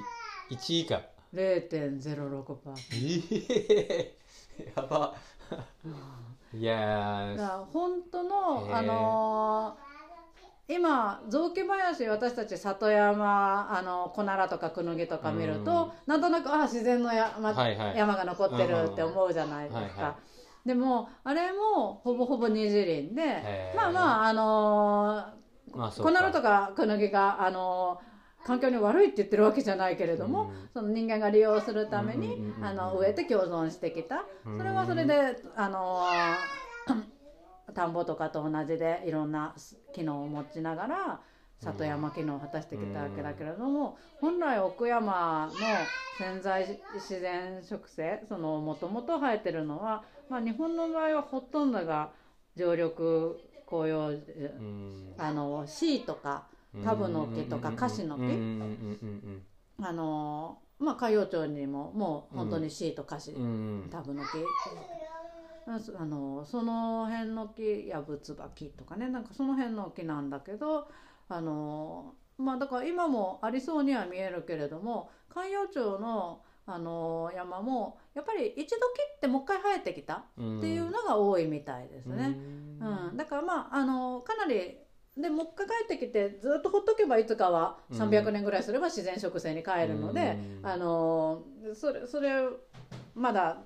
1以下。0.06%ええ やば。いやー。だから本当の、あのー今雑木林私たち里山あのコナラとかクヌギとか見ると、なんとなくあ自然の山,、はいはい。山が残ってるって思うじゃないですか、はいはでもあれもほぼほぼ二次林でまあまああのーまあそうコナラとかクヌギがあのー環境に悪いって言ってるわけじゃないけれども、うん。その人間が利用するために、うんあの植えて共存してきた。うん。それはそれであの 田んぼとかと同じでいろんな機能を持ちながら里山機能を果たしてきたわけだけれども、本来奥山の潜在自然植生そのもともと生えてるのは、まあ、日本の場合はほとんどが常緑紅葉うん。あのシイとかタブの木とかカシの木あのまあ海陽町にももう本当にシイとカシタブの木あのその辺の木やぶつばきとかねなんかその辺の木なんだけどあのまあだから今もありそうには見えるけれども海陽町のあの山もやっぱり一度切ってもう一回生えてきたうん。っていうのが多いみたいですね。うん。うん、だからまああのかなりでもう一回帰ってきてずっとほっとけばいつかはうん。300年ぐらいすれば自然植生に帰るので、うん。あのそれそれまだ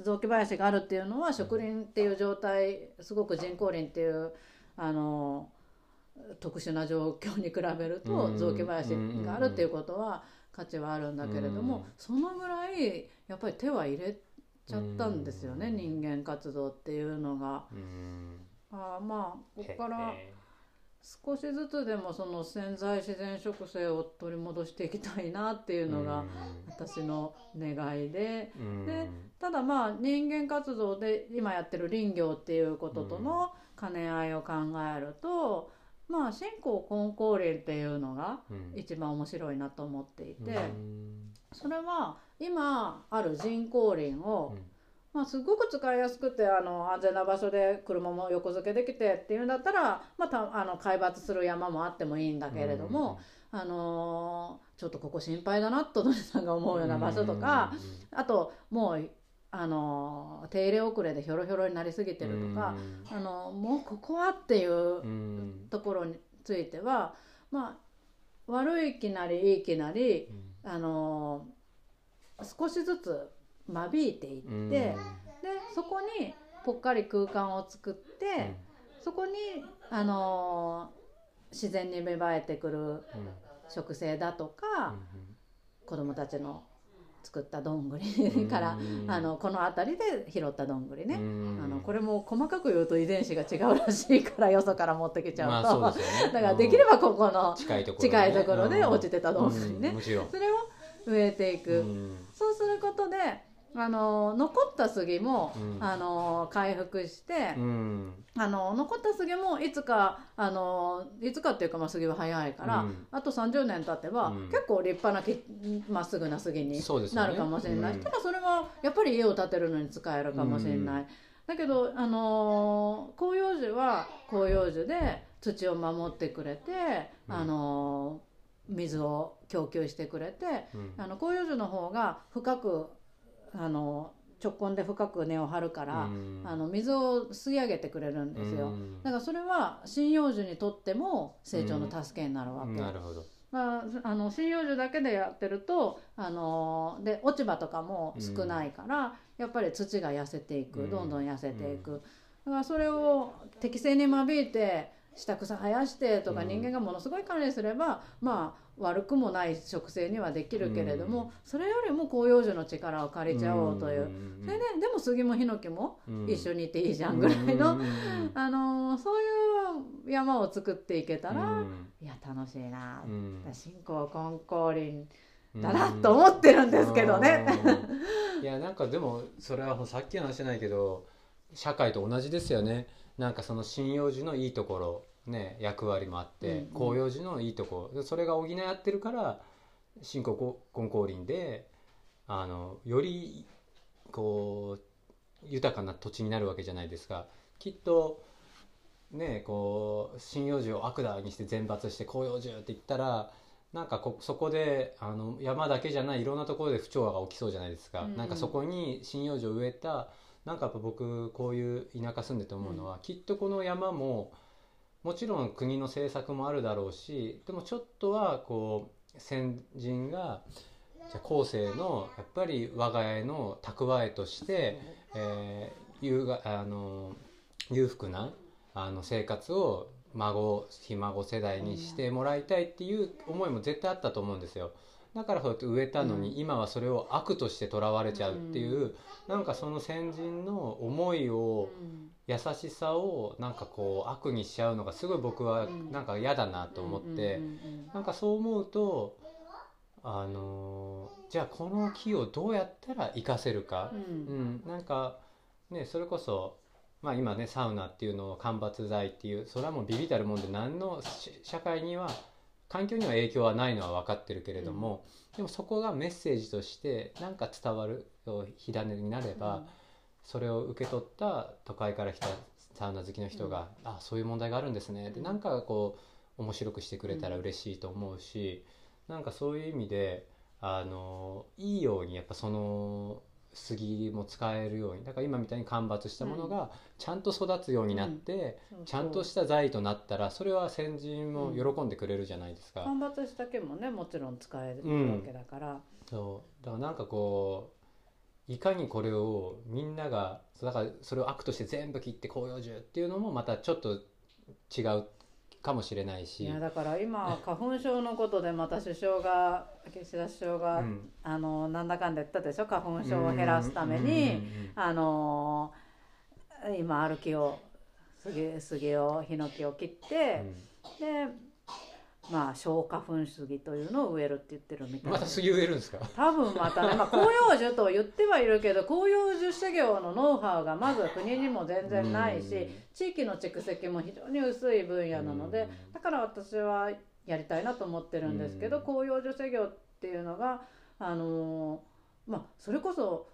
雑木林があるっていうのは植林っていう状態すごく人工林っていうあの特殊な状況に比べるとうん。雑木林があるっていうことは価値はあるんだけれども、うん。そのぐらいやっぱり手は入れちゃったんですよね、うん。人間活動っていうのが。うん。あーまあここからへ少しずつでもその潜在自然植生を取り戻していきたいなっていうーのが私の願いで。うん。でただまあ人間活動で今やってる林業っていうこととの兼ね合いを考えるとまあ信仰根高林っていうのがうん。一番面白いなと思っていてうん。それは今ある人工林をうん。まあ、すごく使いやすくてあの安全な場所で車も横付けできてっていうんだったら、まあ、たあの海抜する山もあってもいいんだけれども、あのーちょっとここ心配だなと土井さんが思うような場所とか、あともう、あのー手入れ遅れでひょろひょろになりすぎてるとか、あのもうここはっていううんところについては、まあ、悪い気なりいい気なり、あのー少しずつ間引いていって。うん。でそこにぽっかり空間を作って、そこに、あのー自然に芽生えてくるうん。植生だとか、子供たちの作ったどんぐうりん。から、うんあのこの辺りで拾ったどんぐりね、うん。あのこれも細かく言うと遺伝子が違うらしいからよそから持ってきちゃうと、まあそうね。だからできればここの近いところで落ちてたどんぐりね、それを植えていく。うん。そうすることであの残った杉も、うん。あの回復して、うん。あの残った杉もいつかあのいつかっていうか、まあ、杉は早いから、うん。あと30年経てば、うん。結構立派なきまっすぐな杉になるかもしれない、うん。ただそれはやっぱり家を建てるのに使えるかもしれない、だけど、あのー広葉樹は広葉樹で土を守ってくれて、うん。あのー水を供給してくれて、うん。あの広葉樹の方が深くあの直根で深く根を張るから、うん。あの水を吸い上げてくれるんですよ、うん。だからそれは針葉樹にとっても成長の助けになるわけ、なるほど。まあ、あの針葉樹だけでやってるとあので落ち葉とかも少ないから、やっぱり土が痩せていく、うん。どんどん痩せていく、だからそれを適正に間引いて下草生やしてとかうん。人間がものすごい管理すれば、まあ悪くもない植生にはできるけれども、うん。それよりも広葉樹の力を借りちゃおうという、ん。それででも杉もヒノキもうん一緒にいていいじゃんぐらいの、あのそういう山を作っていけたら、うん。いや楽しいな、うん。信仰金光林だなと思ってるんですけどね。うんいやなんかでもそれはさっきの話じゃないけど社会と同じですよねなんかその針葉樹のいいところね役割もあって、うんうん。広葉樹のいいとこ。ろそれが補い合ってるから新興金光林であのよりこう豊かな土地になるわけじゃないですか。きっとねこう針葉樹を悪だにして全伐して広葉樹って言ったらなんかこそこであの山だけじゃないいろんなところで不調和が起きそうじゃないですか、うんうん。なんかそこに針葉樹を植えたなんかやっぱ僕こういう田舎住んでて思うのは、きっとこの山ももちろん国の政策もあるだろうしでもちょっとはこう先人がじゃあ後世のやっぱり我が家の蓄えとして、えー、有があの裕福なあの生活を孫ひ孫世代にしてもらいたいっていう思いも絶対あったと思うんですよ。だからそうやって植えたのに、うん。今はそれを悪としてとらわれちゃうっていう、なんかその先人の思いをうん優しさをなんかこう悪にしちゃうのがすごい僕はうん。なんか嫌だなと思って、うんうんなんかそう思うとあのーじゃあこの木をどうやったら活かせるか。う、ん。うんなんかねそれこそまあ今ねサウナっていうのを間伐材っていうそれはもうビビたるもんで何のし社会には環境には影響はないのは分かってるけれども、でもそこがメッセージとしてなんか伝わる火種になれば、それを受け取った都会から来たサウナ好きの人が「あそういう問題があるんですね」でうん。なんかこう面白くしてくれたら嬉しいと思うし、なんかそういう意味であのいいようにやっぱその杉も使えるようにだから今みたいに間伐したものがちゃんと育つようになって、そうそう。ちゃんとした材となったらそれは先人も喜んでくれるじゃないですか、間伐した毛もねもちろん使えるうんわけだから、そう。だからなんかこういかにこれをみんながだからそれを悪として全部切って広葉樹っていうのもまたちょっと違うかもしれないし。いやだから今花粉症のことでまた首相が岸田首相が、うん。あのなんだかんだ言ったでしょ？花粉症を減らすために、うんうんあの今歩きを杉杉をヒノキを切って、でまあ小花粉杉というのを植えるって言ってるみたいな。うんまた杉植えるんですか？多分またね、まあ、広葉樹と言ってはいるけど広葉樹修行のノウハウがまず国にも全然ないしうん。地域の蓄積も非常に薄い分野なのでうん。だから私はやりたいなと思ってるんですけどうん。広葉樹修行っていうのがあのーまあそれこそ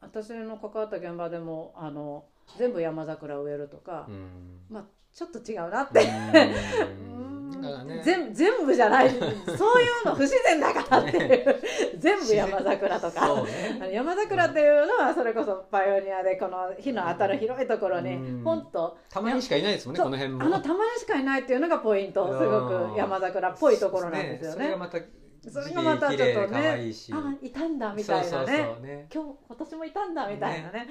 私の関わった現場でもあの全部山桜を植えるとか、うん。まあちょっと違うなって。ね。全全部じゃない。そういうの不自然だからっていう。全部山桜とか、ね。山桜っていうのはそれこそパイオニアでこの火の当たる広いところにうん。ポンと。たまにしかいないですもんねこの辺も。あのたまにしかいないっていうのがポイント。すごく山桜っぽいところなんですよね。それがまたそれがまたちょっとね。あいたんだみたいなね。今日今年もいたんだみたいなね。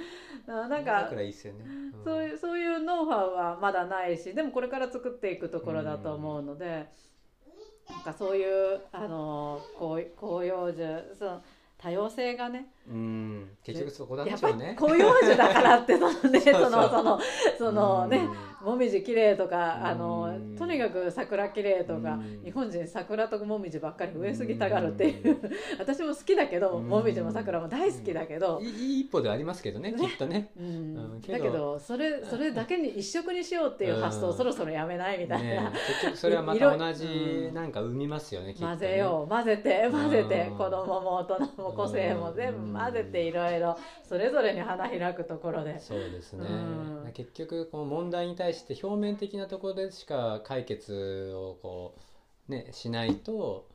あなんか桜いいっすよね。ん。そういうそういうノウハウはまだないしでもこれから作っていくところだと思うので、なんかそういうあのこう広葉樹その多様性がねうん結局そこなんやっぱりでしょうね広葉樹だからってそのね そのそのそのねうん。もみじ綺麗とかあのうん。とにかく桜綺麗とかうん。日本人桜ともみじばっかり植えすぎたがるっていう 私も好きだけどうん。もみじも桜も大好きだけど。いい一歩ではありますけどねきっとね。だけどそれそれだけに一色にしようっていう発想うんそろそろやめないみたいな。ね結局それはまた同じうん。なんか生みますよねきっとね。混ぜよう混ぜて混ぜてうん。子供も大人も個性も全部混ぜていろいろそれぞれに花開くところで。そうですね、うん。結局この問題に対して表面的なところでしか解決をこうねしないと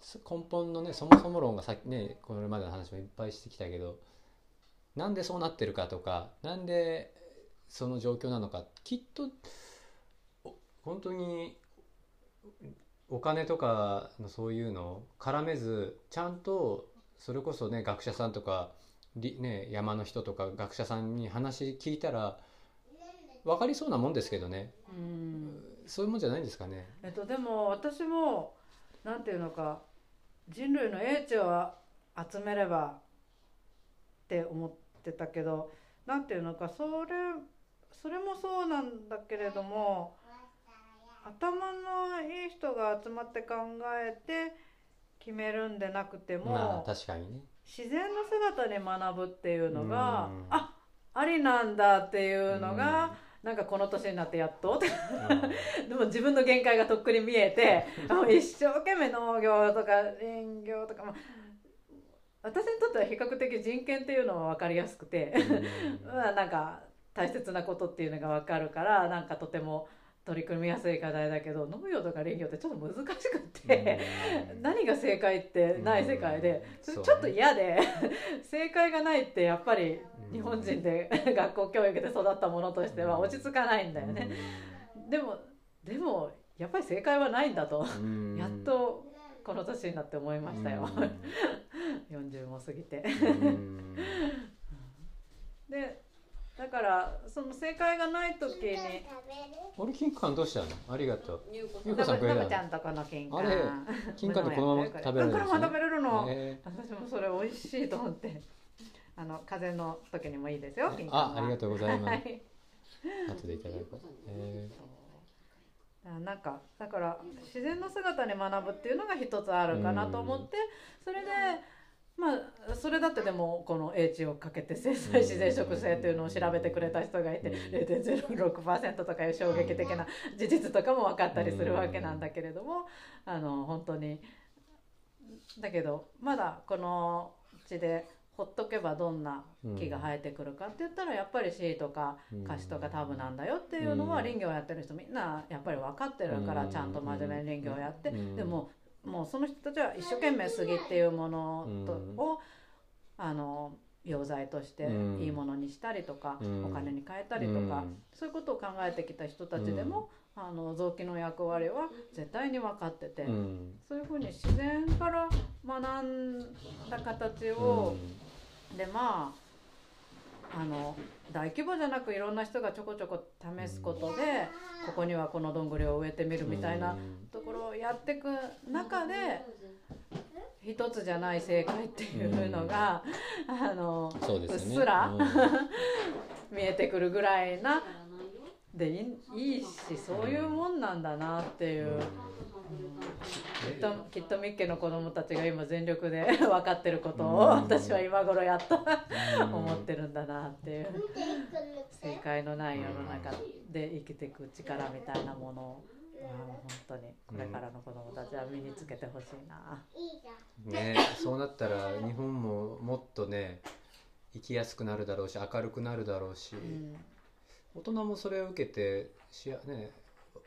す根本のねそもそも論がさっきねこれまでの話もいっぱいしてきたけどなんでそうなってるかとかなんでその状況なのかきっとお本当にお金とかのそういうのを絡めずちゃんとそれこそね学者さんとかりね、山の人とか学者さんに話聞いたら分かりそうなもんですけどねうんそういうもんじゃないんですかね。えっとでも私もなんていうのか人類の英知を集めればって思ってたけどなんていうのかそれそれもそうなんだけれども頭のいい人が集まって考えて決めるんでなくても、まあ確かにね。自然の姿に学ぶっていうのがうん。あありなんだっていうのが、なんかこの年になってやっと でも自分の限界がとっくに見えて もう一生懸命農業とか林業とか、まあ、私にとっては比較的人権っていうのは分かりやすくて、うん。まあなんか大切なことっていうのが分かるからなんかとても取り組みやすい課題だけど農業とか林業ってちょっと難しくって。うん。何が正解ってない世界で、ちょっと嫌で 正解がないってやっぱり日本人で 学校教育で育ったものとしては落ち着かないんだよね、でもでもやっぱり正解はないんだと、うん。やっとこの年になって思いましたよ、う40 も過ぎて。ん。でだからその正解がない時に。俺金柑どうしたの？ありがとう。ゆうダこさんくれたの？ブちゃんとこの金あれ柑金柑ってこのまま食べれるこれも食べれるの、え私もそれ美味しいと思って。あの風邪の時にもいいですよ金柑あありがとうございます。はい。後でいただくえあなんかだから自然の姿に学ぶっていうのが一つあるかなと思ってそれでまあそれだってでもこの英知をかけて生態自然植生というのを調べてくれた人がいてうん。0.06%とかいう衝撃的な事実とかも分かったりするわけなんだけれどもあの本当にだけどまだこの地でほっとけばどんな木が生えてくるかって言ったらやっぱりシイとかうんカシとかタブなんだよっていうのはうん。林業やってる人みんなやっぱり分かってるからうんちゃんと真面目に林業やって。うん。でももうその人たちは一生懸命杉っていうものとうん。をあの溶剤としてうん。いいものにしたりとか、うん。お金に変えたりとか、うん。そういうことを考えてきた人たちでも、あの臓器の役割は絶対に分かってて、うん。そういうふうに自然から学んだ形を、でまああの大規模じゃなくいろんな人がちょこちょこ試すことで、ここにはこのどんぐりを植えてみるみたいなところをやっていく中で一つじゃない正解っていうのが、あのそうね。うっすらうん。見えてくるぐらいなでいいいいしそういうもんなんだなっていう。きっときっとミッケの子供たちが今全力で 分かってることをうん。私は今頃やっとうん。思ってるんだなっていう。正解のない世の中で生きていく力みたいなものを、まあ、本当にこれからの子供たちは身につけてほしいな。ねそうなったら日本ももっとね生きやすくなるだろうし明るくなるだろうし、うん。大人もそれを受けてしや、ね、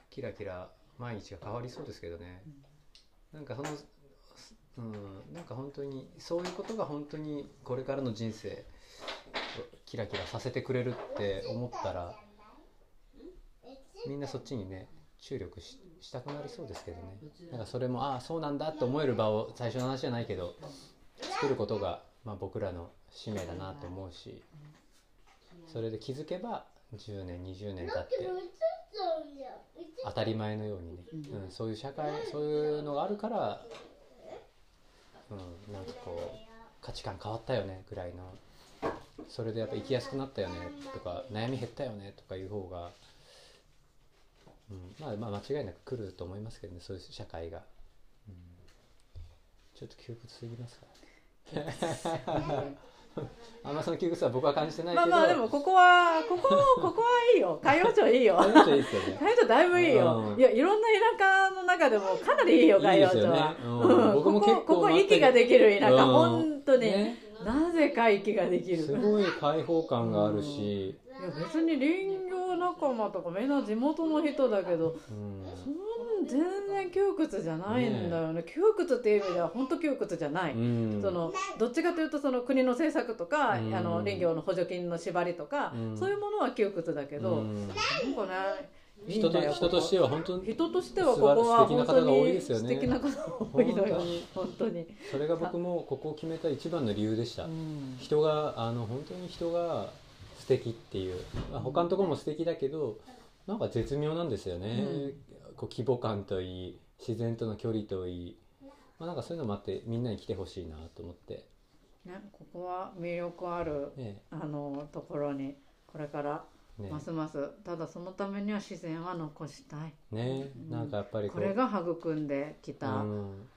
キラキラ毎日が変わりそうですけどね、なんかその、うん、なんか本当にそういうことが本当にこれからの人生キラキラさせてくれるって思ったらみんなそっちにね注力したくなりそうですけどね。なんかそれもああそうなんだと思える場を最初の話じゃないけど作ることが、まあ、僕らの使命だなと思うしそれで気づけば10年20年経って当たり前のようにね、うん、そういう社会そういうのがあるから、うん、なんかこう価値観変わったよねぐらいの。それでやっぱ生きやすくなったよねとか悩み減ったよねとかいう方が、うん、まあまあ間違いなく来ると思いますけどねそういう社会が、うん、ちょっと窮屈すぎますか あんまその窮屈は僕は感じてないけどまあまあでもここはここここはいいよ。海洋町いいよ。あの人いいですよね。海洋町だいぶいいよ、うん。いやいろんな田舎の中でもかなりいいよ海洋町は。ねうん。僕も結構ここここ息ができる田舎、うん。本当に、ね。なぜか息ができる。すごい開放感があるし、いや別に林業仲間とかみんな地元の人だけどうん。そん全然窮屈じゃないんだよね。窮屈っていう意味では本当窮屈じゃない、うん。そのどっちかというとその国の政策とか、うん。あの林業の補助金の縛りとか、うん。そういうものは窮屈だけど、うん。なんかね人と人としては本当に人としてはここは素晴ら素敵な方が多いのよ本当に本当に、それが僕もここを決めた一番の理由でした、うん。人があの本当に人が素敵っていう、まあ、他のところも素敵だけどなんか絶妙なんですよね、こう規模感といい自然との距離といい、まあ、なんかそういうのもあってみんなに来てほしいなと思って、ね、ここは魅力あるねあのところにこれからね。ますますただそのためには自然は残したい。ね。なんかやっぱりこれが育んできた、うん、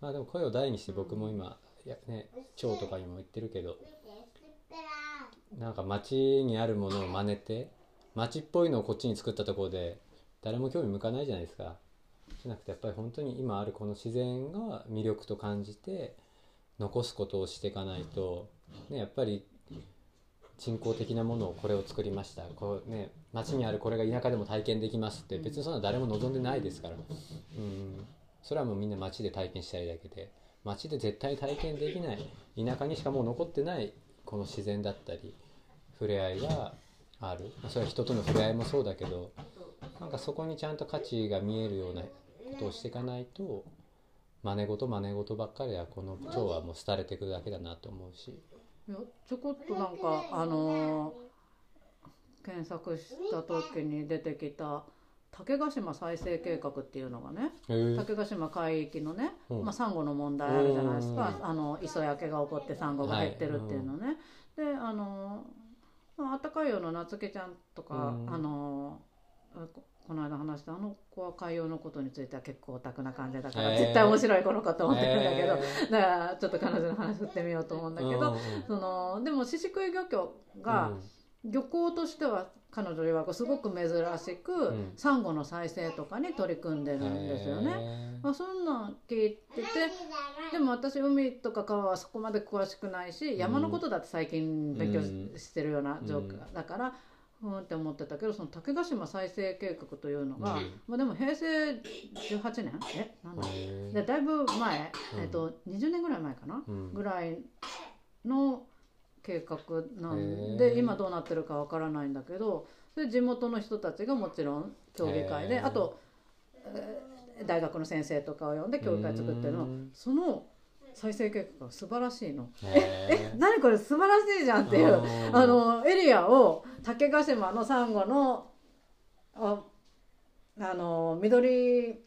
まあでも声を大にして僕も今、いやね町とかにも言ってるけどなんか町にあるものを真似て町っぽいのをこっちに作ったところで誰も興味向かないじゃないですか。じゃなくてやっぱり本当に今あるこの自然が魅力と感じて残すことをしていかないと、ね、やっぱり人工的なものをこれを作りました。こう、ね、町にあるこれが田舎でも体験できますって別にそんな誰も望んでないですから、うん、それはもうみんな町で体験したいだけで町で絶対体験できない。田舎にしかもう残ってないこの自然だったり触れ合いがある。まあそれは人との触れ合いもそうだけどなんかそこにちゃんと価値が見えるようなことをしていかないと真似事真似事ばっかりはこの町はもう廃れていくだけだなと思うし。いやちょこっとなんかあのー検索した時に出てきた竹ヶ島再生計画っていうのがねへー竹ヶ島海域のね、うん。まあ、サンゴの問題あるじゃないですか。うんあの磯焼けが起こってサンゴが減ってるっていうのね、であのまああったかいよの夏希ちゃんとか、うん。あのあここの間話したあの子は海洋のことについては結構オタクな感じだから、絶対面白い子の子と思ってるんだけど、だからちょっと彼女の話振ってみようと思うんだけど、そのでも宍喰漁協が、漁港としては彼女曰くすごく珍しく、ん。サンゴの再生とかに取り組んでるんですよね。まあ、そんなん聞いててでも私海とか川はそこまで詳しくないし山のことだって最近勉強し,、てるような状況うんだから。うんって思ってたけどその竹ヶ島再生計画というのが、うん。まあ、でも平成18年？え？なんだ。でだいぶ前、うん。えっと、20年ぐらい前かな、うん。ぐらいの計画なんで今どうなってるかわからないんだけどそれ地元の人たちがもちろん協議会であと、えー大学の先生とかを呼んで協議会作ってるの。うん。その再生計画が素晴らしいの。へ え何これ素晴らしいじゃんっていう。ーあのエリアを竹ヶ島のサンゴのああの緑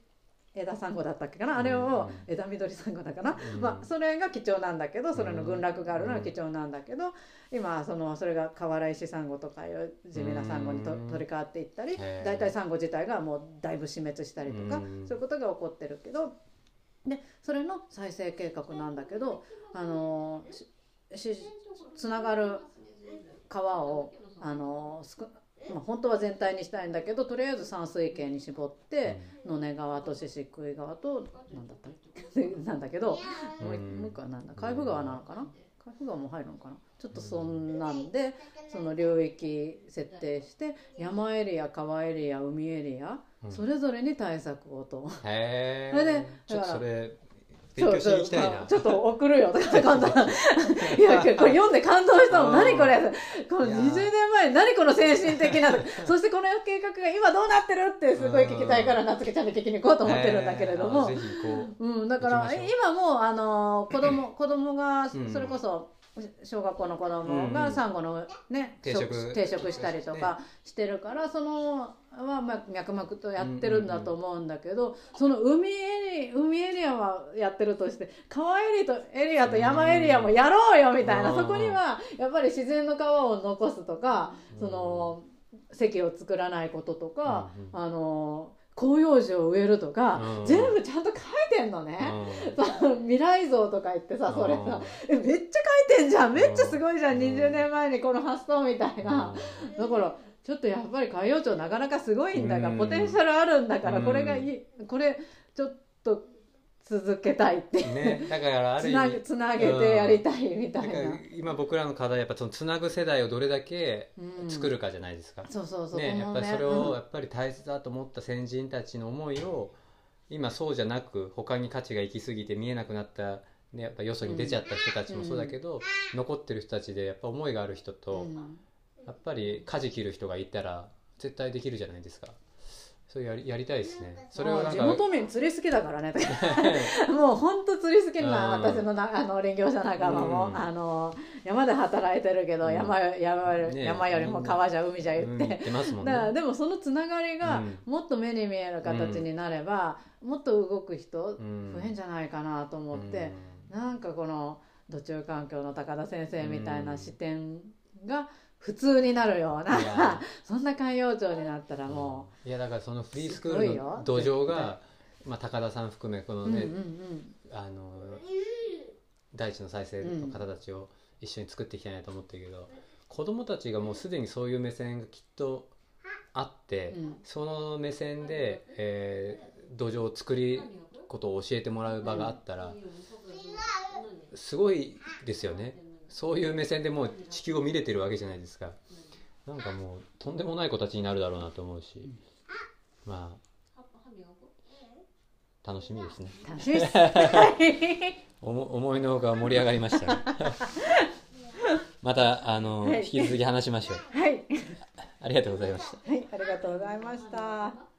枝サンゴだったっけかな？あれうん。を枝緑サンゴだかな、うん。まあ、それが貴重なんだけどそれの群落があるのは貴重なんだけど今そのそれが河原石サンゴとかいう地味なサンゴにとうん。取り替わっていったり大体サンゴ自体がもうだいぶ死滅したりとかうん。そういうことが起こってるけどでそれの再生計画なんだけどあのつながる川をあのすく、まあ、本当は全体にしたいんだけどとりあえず山水系に絞って野根川と獅子食い川となんだったっけ？なんだけどもう一個はなんだ？海部川なのかな？海部川も入るのかな？ちょっとそんなんでその領域設定して山エリア川エリア海エリアうん。それぞれに対策をと。へ それでえちょっとそれ勉強しに行きたいな。そうそうちょっと送るよとか今度 いやこれ読んで感動したもん。うん。何これ？このいや。20年前に何この先進的なそしてこの計画が今どうなってるってすごい聞きたいから夏希ちゃんに聞きに行こうと思ってるんだけれども。ううん、だから今もうあの子供 子供がうん。それこそ小学校の子供うんがサンゴのね定食。食定食したりとかしてるからそのはまあ脈々とやってるんだと思うんだけどその海エリ海エリアはやってるとして川エリとエリアと山エリアもやろうよみたいなうん。そこにはやっぱり自然の川を残すとかその席を作らないこととかうん。あの広葉樹を植えるとかうん。全部ちゃんと書いてんのね。そう未来像とか言ってさそれさえめっちゃ書いてんじゃん。めっちゃすごいじゃん。うん。20年前にこの発想みたいな。うん。だからちょっとやっぱり海洋庁なかなかすごいんだがうん。ポテンシャルあるんだからうん。これがいい。これちょっと続けたいってねだからあるつな意味つなげてやりたいみたいな。だから今僕らの課題はやっぱそのつなぐ世代をどれだけうん。作るかじゃないですか、そうそうそう。ね、やっぱりそれうん。をやっぱり大切だと思った先人たちの思いを今そうじゃなく他に価値が行き過ぎて見えなくなった、ね、やっぱよそに出ちゃった人たちもそうだけど、残ってる人たちでやっぱ思いがある人と、うん。やっぱり舵切る人がいたら絶対できるじゃないですかそれやりやりたいですね。それをなん地か元民釣り好きだからね。もう本当釣り好きなうん。私のなあの林業者仲間も、うん。あの山で働いてるけど、うん。山山よりね山よりも川じゃ海じゃ言って、うん。言ってますもんだからねでもそのつながりがうん。もっと目に見える形になれば、もっと動く人うん。増えんじゃないかなと思って、なんかこの土中環境の高田先生みたいな視点が普通になるような そんな海洋庁になったらもいやだからそのフリースクールの土壌が、まあ、高田さん含めこう、のうんうんうね、ん、あの大地の再生の方たちを一緒に作っていきたいなと思ってるけど、子供たちがもうすでにそういう目線がきっとあって、うん。その目線で、えー土壌を作りことを教えてもらう場があったら、すごいですよねそういう目線でもう地球を見れてるわけじゃないですか。なんかもうとんでもない子たちになるだろうなと思うし。まあ。楽しみですね。楽しみです。思いのほか盛り上がりました。ね またあの、はい。引き続き話しましょう。はい、ありがとうございました。はい、ありがとうございました。